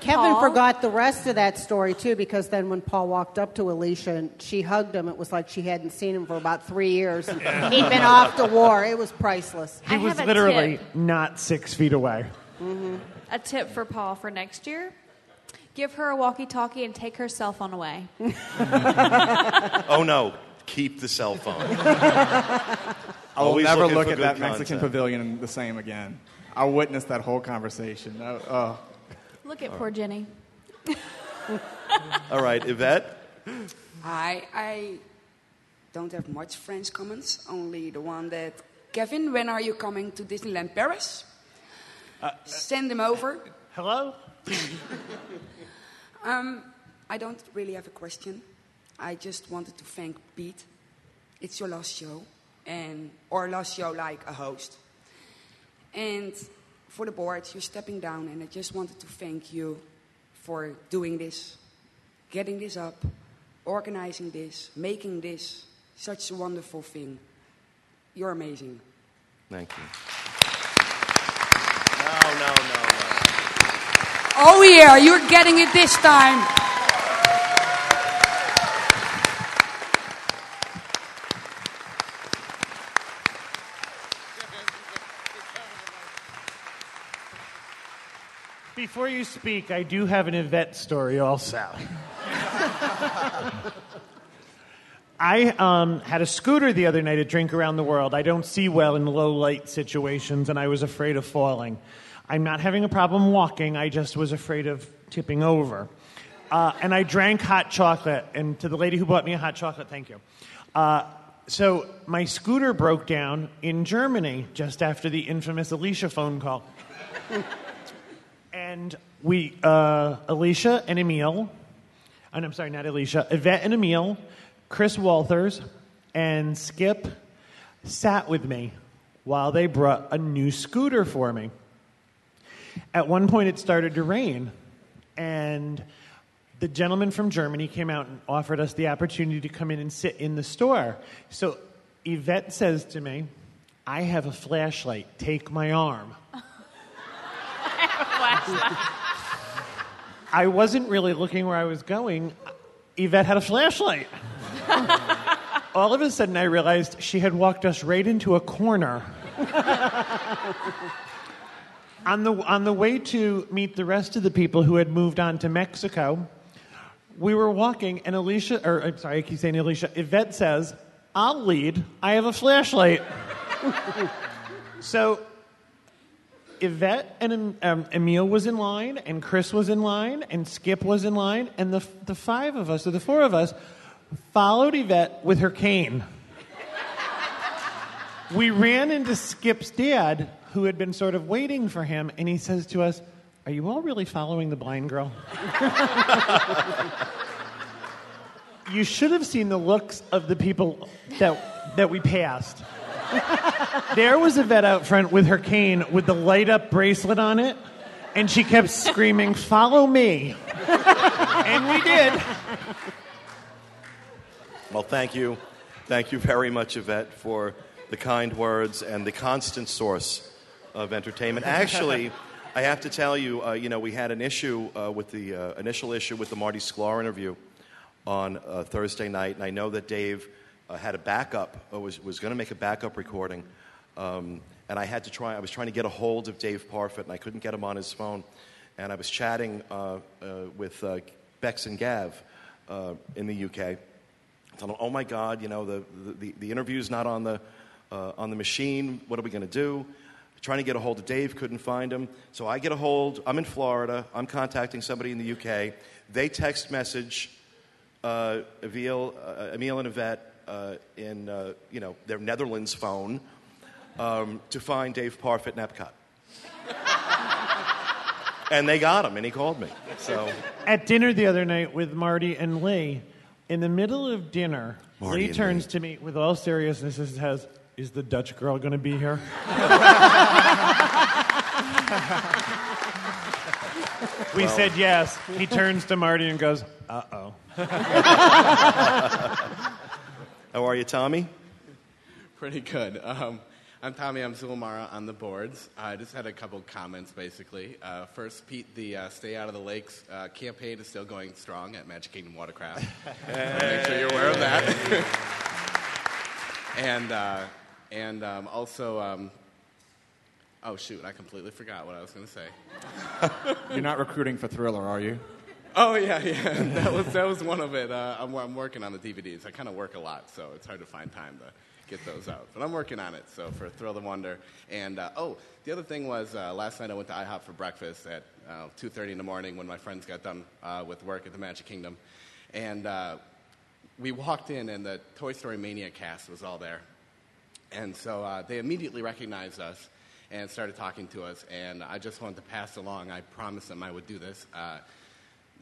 Kevin Paul? forgot the rest of that story too, because then when Paul walked up to Alicia and she hugged him, it was like she hadn't seen him for about three years. And Yeah. He'd been off to war. It was priceless. He was literally not six feet away. Mm-hmm. A tip for Paul for next year give her a walkie talkie and take her cell phone away. Oh no, keep the cell phone. I will Always never look at good that Mexican pavilion the same again. I witnessed that whole conversation. Oh, oh. Look at poor Jenny. All right, Yvette. I I don't have much French comments, only the one that Kevin, when are you coming to Disneyland Paris? Send them over. Hello? um, I don't really have a question. I just wanted to thank Pete. It's your last show, and or last show like a host. And for the board, you're stepping down, and I just wanted to thank you for doing this, getting this up, organizing this, making this such a wonderful thing. You're amazing. Thank you. No, no, no, no. Oh, yeah, you're getting it this time. Before you speak, I do have an Yvette story also. I um, had a scooter the other night at Drink Around the World. I don't see well in low light situations, and I was afraid of falling. I'm not having a problem walking, I just was afraid of tipping over. Uh, and I drank hot chocolate, and to the lady who bought me a hot chocolate, thank you. Uh, so my scooter broke down in Germany just after the infamous Alicia phone call. And we, uh, Alicia and Emil, and I'm sorry, not Alicia, Yvette and Emil, Chris Walters, and Skip sat with me while they brought a new scooter for me. At one point, it started to rain, and the gentleman from Germany came out and offered us the opportunity to come in and sit in the store. So Yvette says to me, I have a flashlight. Take my arm. I wasn't really looking where I was going. Yvette had a flashlight. All of a sudden, I realized she had walked us right into a corner. on, the, on the way to meet the rest of the people who had moved on to Mexico, we were walking, and Alicia, or I'm sorry, I keep saying Alicia, Yvette says, I'll lead. I have a flashlight. so Yvette and um, Emil was in line, and Chris was in line, and Skip was in line, and the, the five of us, or the four of us, followed Yvette with her cane. we ran into Skip's dad, who had been sort of waiting for him, and he says to us, Are you all really following the blind girl? you should have seen the looks of the people that, that we passed. There was Yvette out front with her cane with the light up bracelet on it, and she kept screaming, Follow me. and we did. Well, thank you. Thank you very much, Yvette, for the kind words and the constant source of entertainment. Actually, I have to tell you, uh, you know, we had an issue uh, with the uh, initial issue with the Marty Sklar interview on uh, Thursday night, and I know that Dave uh, had a backup, or was, was going to make a backup recording, um, and I had to try, I was trying to get a hold of Dave Parfit, and I couldn't get him on his phone, and I was chatting uh, with Bex and Gav in the UK. Tell them, oh my God, you know, the, the, the interview's not on the, on the machine. What are we going to do? trying to get a hold of Dave, couldn't find him. So I get a hold, I'm in Florida, I'm contacting somebody in the UK. They text message uh, Emil, uh, Emil and Yvette uh, in uh, you know, their Netherlands phone um, to find Dave Parfit in Epcot. and they got him, and he called me. So At dinner the other night with Marty and Leah, in the middle of dinner, Marty Leah turns to me with all seriousness and says, Is the Dutch girl going to be here? we Well- said yes. He turns to Marty and goes, Uh oh. How are you, Tommy? Pretty good. Um, I'm Tommy. I'm Zulmara on the boards. I just had a couple comments, basically. Uh, first, Pete, the uh, Stay Out of the Lakes uh, campaign is still going strong at Magic Kingdom Watercraft. Make sure you're aware of that. and uh, and um, also, um, oh shoot, I completely forgot what I was going to say. You're not recruiting for Thriller, are you? Oh yeah, yeah. That was that was one of it. Uh, I'm, I'm working on the DVDs. I kind of work a lot, so it's hard to find time to get those out. But I'm working on it. So for Thrill and Wonder, and uh, oh, the other thing was uh, last night I went to IHOP for breakfast at uh, 2:30 in the morning when my friends got done uh, with work at the Magic Kingdom, and uh, we walked in and the Toy Story Mania cast was all there, and so uh, they immediately recognized us and started talking to us. And I just wanted to pass along. I promised them I would do this.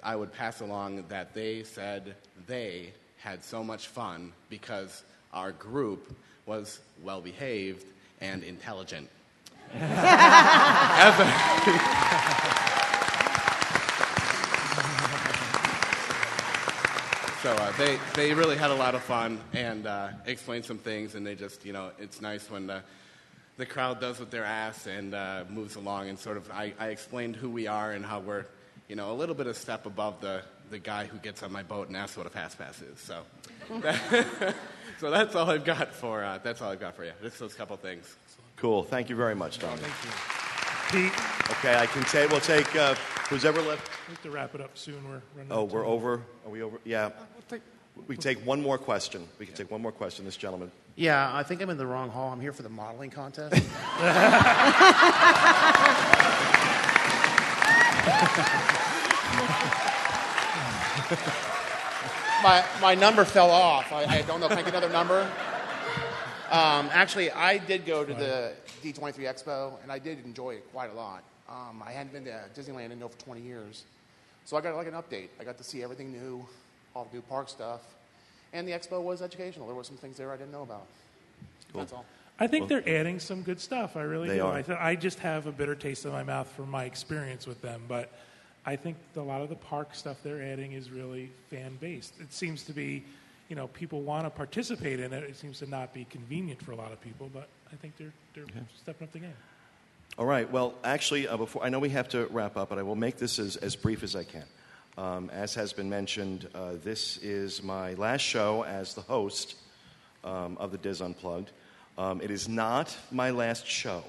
I would pass along that they said they had so much fun because our group was well behaved and intelligent. As a- so uh, they, they really had a lot of fun and uh, explained some things, and they just, you know, it's nice when the, the crowd does what they're asked and uh, moves along and sort of, I, I explained who we are and how we're you know, a little bit of step above the, the guy who gets on my boat and asks what a fast pass is. So, so that's all I've got for uh, that's all I've got for you. Just those couple things. Cool. Thank you very much, Tom. Thank you. Pete, Okay, I can take. We'll take uh, who's ever left. we have to wrap it up soon. We're running. Oh, we're time. over. Are we over? Yeah. We can take one more question. We can take one more question. This gentleman. Yeah, I think I'm in the wrong hall. I'm here for the modeling contest. my, my number fell off. I, I don't know if I can get another number. Um, actually, I did go to the D23 Expo, and I did enjoy it quite a lot. Um, I hadn't been to Disneyland in over 20 years. So I got like an update. I got to see everything new, all the new park stuff. And the expo was educational. There were some things there I didn't know about. That's all. I think they're adding some good stuff. I really They do. are. I, th- I just have a bitter taste in my mouth from my experience with them, but I think a lot of the park stuff they're adding is really fan based. It seems to be, you know, people want to participate in it. It seems to not be convenient for a lot of people, but I think they're they're stepping up the game. All right. Well, actually, uh, before I know we have to wrap up, but I will make this as, as brief as I can. Um, as has been mentioned, uh, this is my last show as the host um, of the DIS Unplugged. Um, it is not my last show.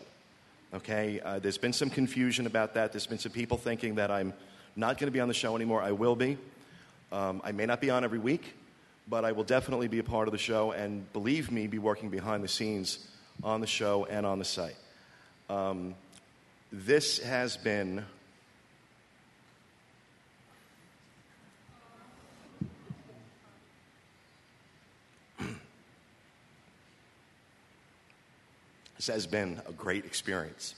Okay. Uh, there's been some confusion about that. There's been some people thinking that I'm not going to be on the show anymore. I will be. Um, I may not be on every week, but I will definitely be a part of the show, and believe me, be working behind the scenes on the show and on the site. Um, this has been this has been a great experience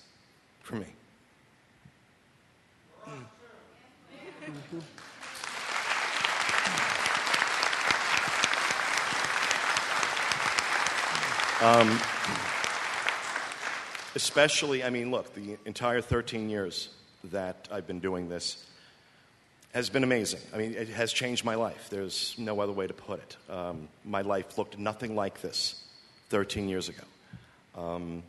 for me. Um, especially, I mean, look, the entire 13 years that I've been doing this has been amazing. I mean, it has changed my life. There's no other way to put it. Um, my life looked nothing like this 13 years ago. Um,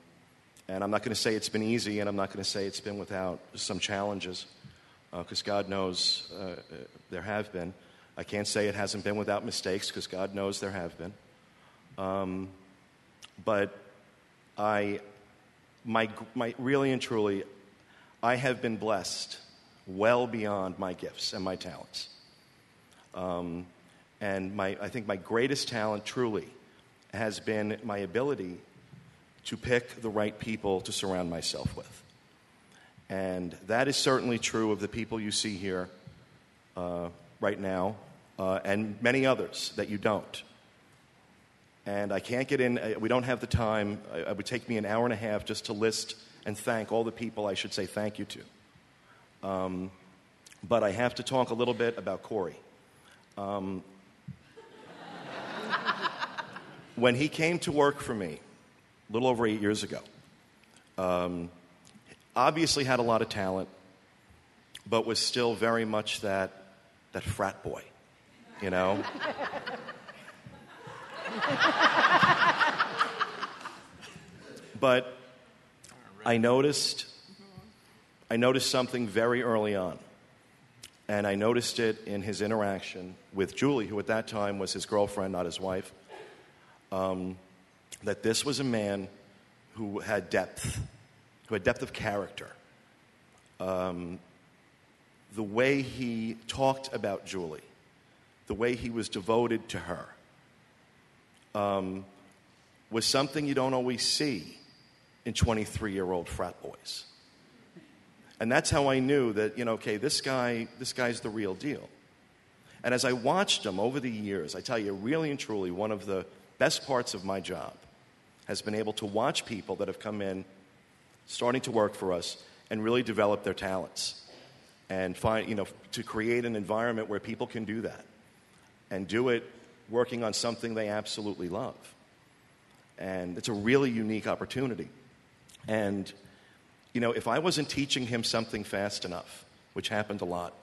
and I'm not going to say it's been easy, and I'm not going to say it's been without some challenges, because God knows uh, uh, there have been. I can't say it hasn't been without mistakes, because God knows there have been. Um, but I, my, my, really and truly, I have been blessed well beyond my gifts and my talents. Um, and my, I think my greatest talent, truly, has been my ability to pick the right people to surround myself with. And that is certainly true of the people you see here uh, right now, uh, and many others that you don't. And I can't get in, uh, we don't have the time. It would take me an hour and a half just to list and thank all the people I should say thank you to. Um, but I have to talk a little bit about Corey. Um, when he came to work for me a little over eight years ago, um, obviously had a lot of talent, but was still very much that, that frat boy, you know? but I noticed, I noticed something very early on. And I noticed it in his interaction with Julie, who at that time was his girlfriend, not his wife. Um, that this was a man who had depth, who had depth of character. Um, the way he talked about Julie, the way he was devoted to her, um, was something you don't always see in 23 year old frat boys. And that's how I knew that, you know, okay, this guy, this guy's the real deal. And as I watched him over the years, I tell you, really and truly, one of the best parts of my job has been able to watch people that have come in, starting to work for us, and really develop their talents. And find, you know, to create an environment where people can do that and do it working on something they absolutely love. And it's a really unique opportunity. And, you know, if I wasn't teaching him something fast enough, which happened a lot,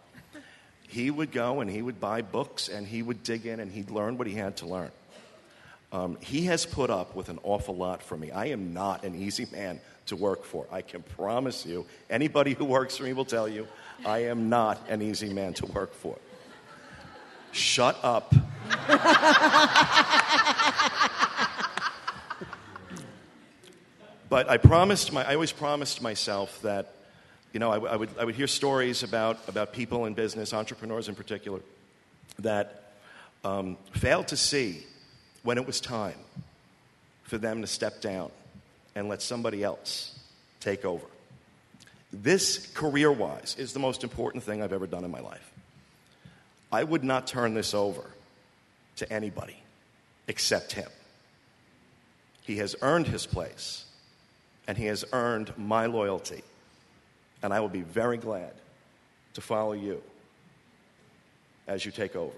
he would go and he would buy books and he would dig in and he'd learn what he had to learn. Um, he has put up with an awful lot from me. I am not an easy man to work for. I can promise you, anybody who works for me will tell you, I am not an easy man to work for. Shut up. but I promised my, I always promised myself that, you know, I, I would, I would hear stories about, about people in business, entrepreneurs in particular, that um, failed to see when it was time for them to step down and let somebody else take over. This, career wise, is the most important thing I've ever done in my life. I would not turn this over to anybody except him. He has earned his place, and he has earned my loyalty. And I will be very glad to follow you as you take over.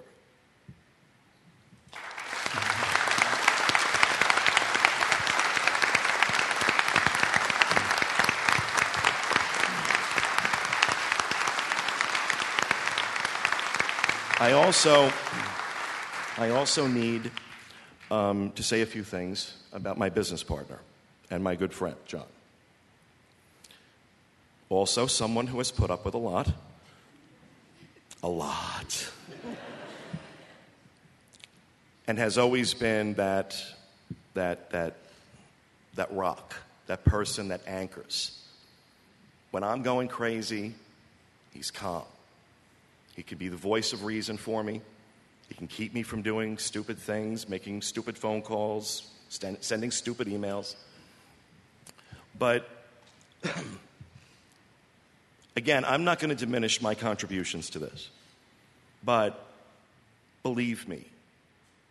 I also, I also need um, to say a few things about my business partner and my good friend, John. Also, someone who has put up with a lot. A lot. and has always been that, that, that, that rock, that person that anchors. When I'm going crazy, he's calm. He could be the voice of reason for me. He can keep me from doing stupid things, making stupid phone calls, st- sending stupid emails. But again, I'm not going to diminish my contributions to this. But believe me,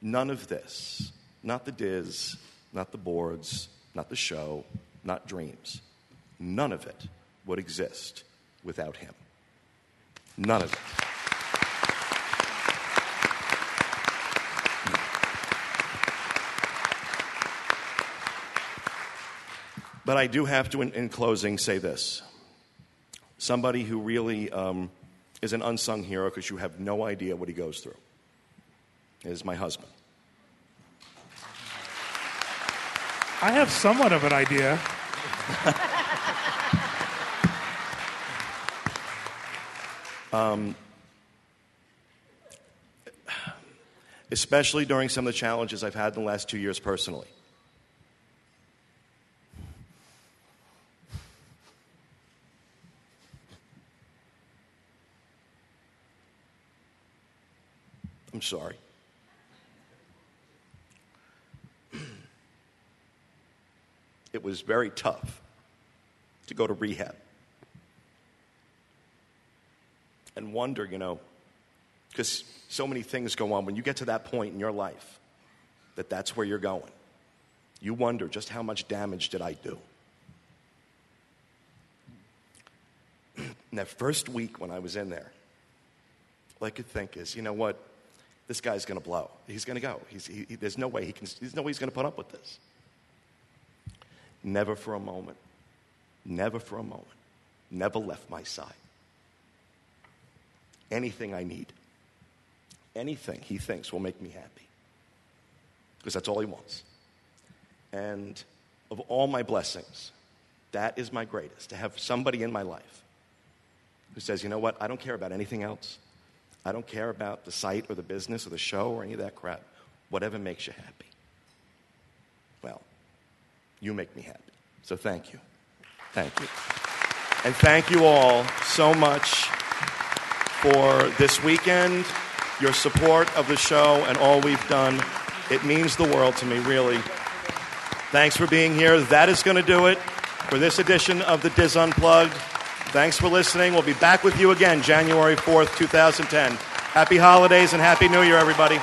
none of this, not the DIS, not the boards, not the show, not dreams, none of it would exist without him. None of it. But I do have to, in, in closing, say this. Somebody who really um, is an unsung hero because you have no idea what he goes through is my husband. I have somewhat of an idea. Um, especially during some of the challenges I've had in the last two years personally. Sorry. It was very tough to go to rehab and wonder, you know, because so many things go on when you get to that point in your life that that's where you're going. You wonder just how much damage did I do? in that first week when I was in there, all I could think is, you know what? This guy's going to blow. He's going to go. He, there's no way he can. There's no way he's going to put up with this. Never for a moment. Never for a moment. Never left my side. Anything I need. Anything he thinks will make me happy. Because that's all he wants. And of all my blessings, that is my greatest to have somebody in my life who says, you know what, I don't care about anything else. I don't care about the site or the business or the show or any of that crap. Whatever makes you happy. Well, you make me happy. So thank you. Thank you. And thank you all so much for this weekend, your support of the show, and all we've done. It means the world to me, really. Thanks for being here. That is going to do it for this edition of the DIS Unplugged. Thanks for listening. We'll be back with you again January 4th, 2010. Happy holidays and Happy New Year, everybody.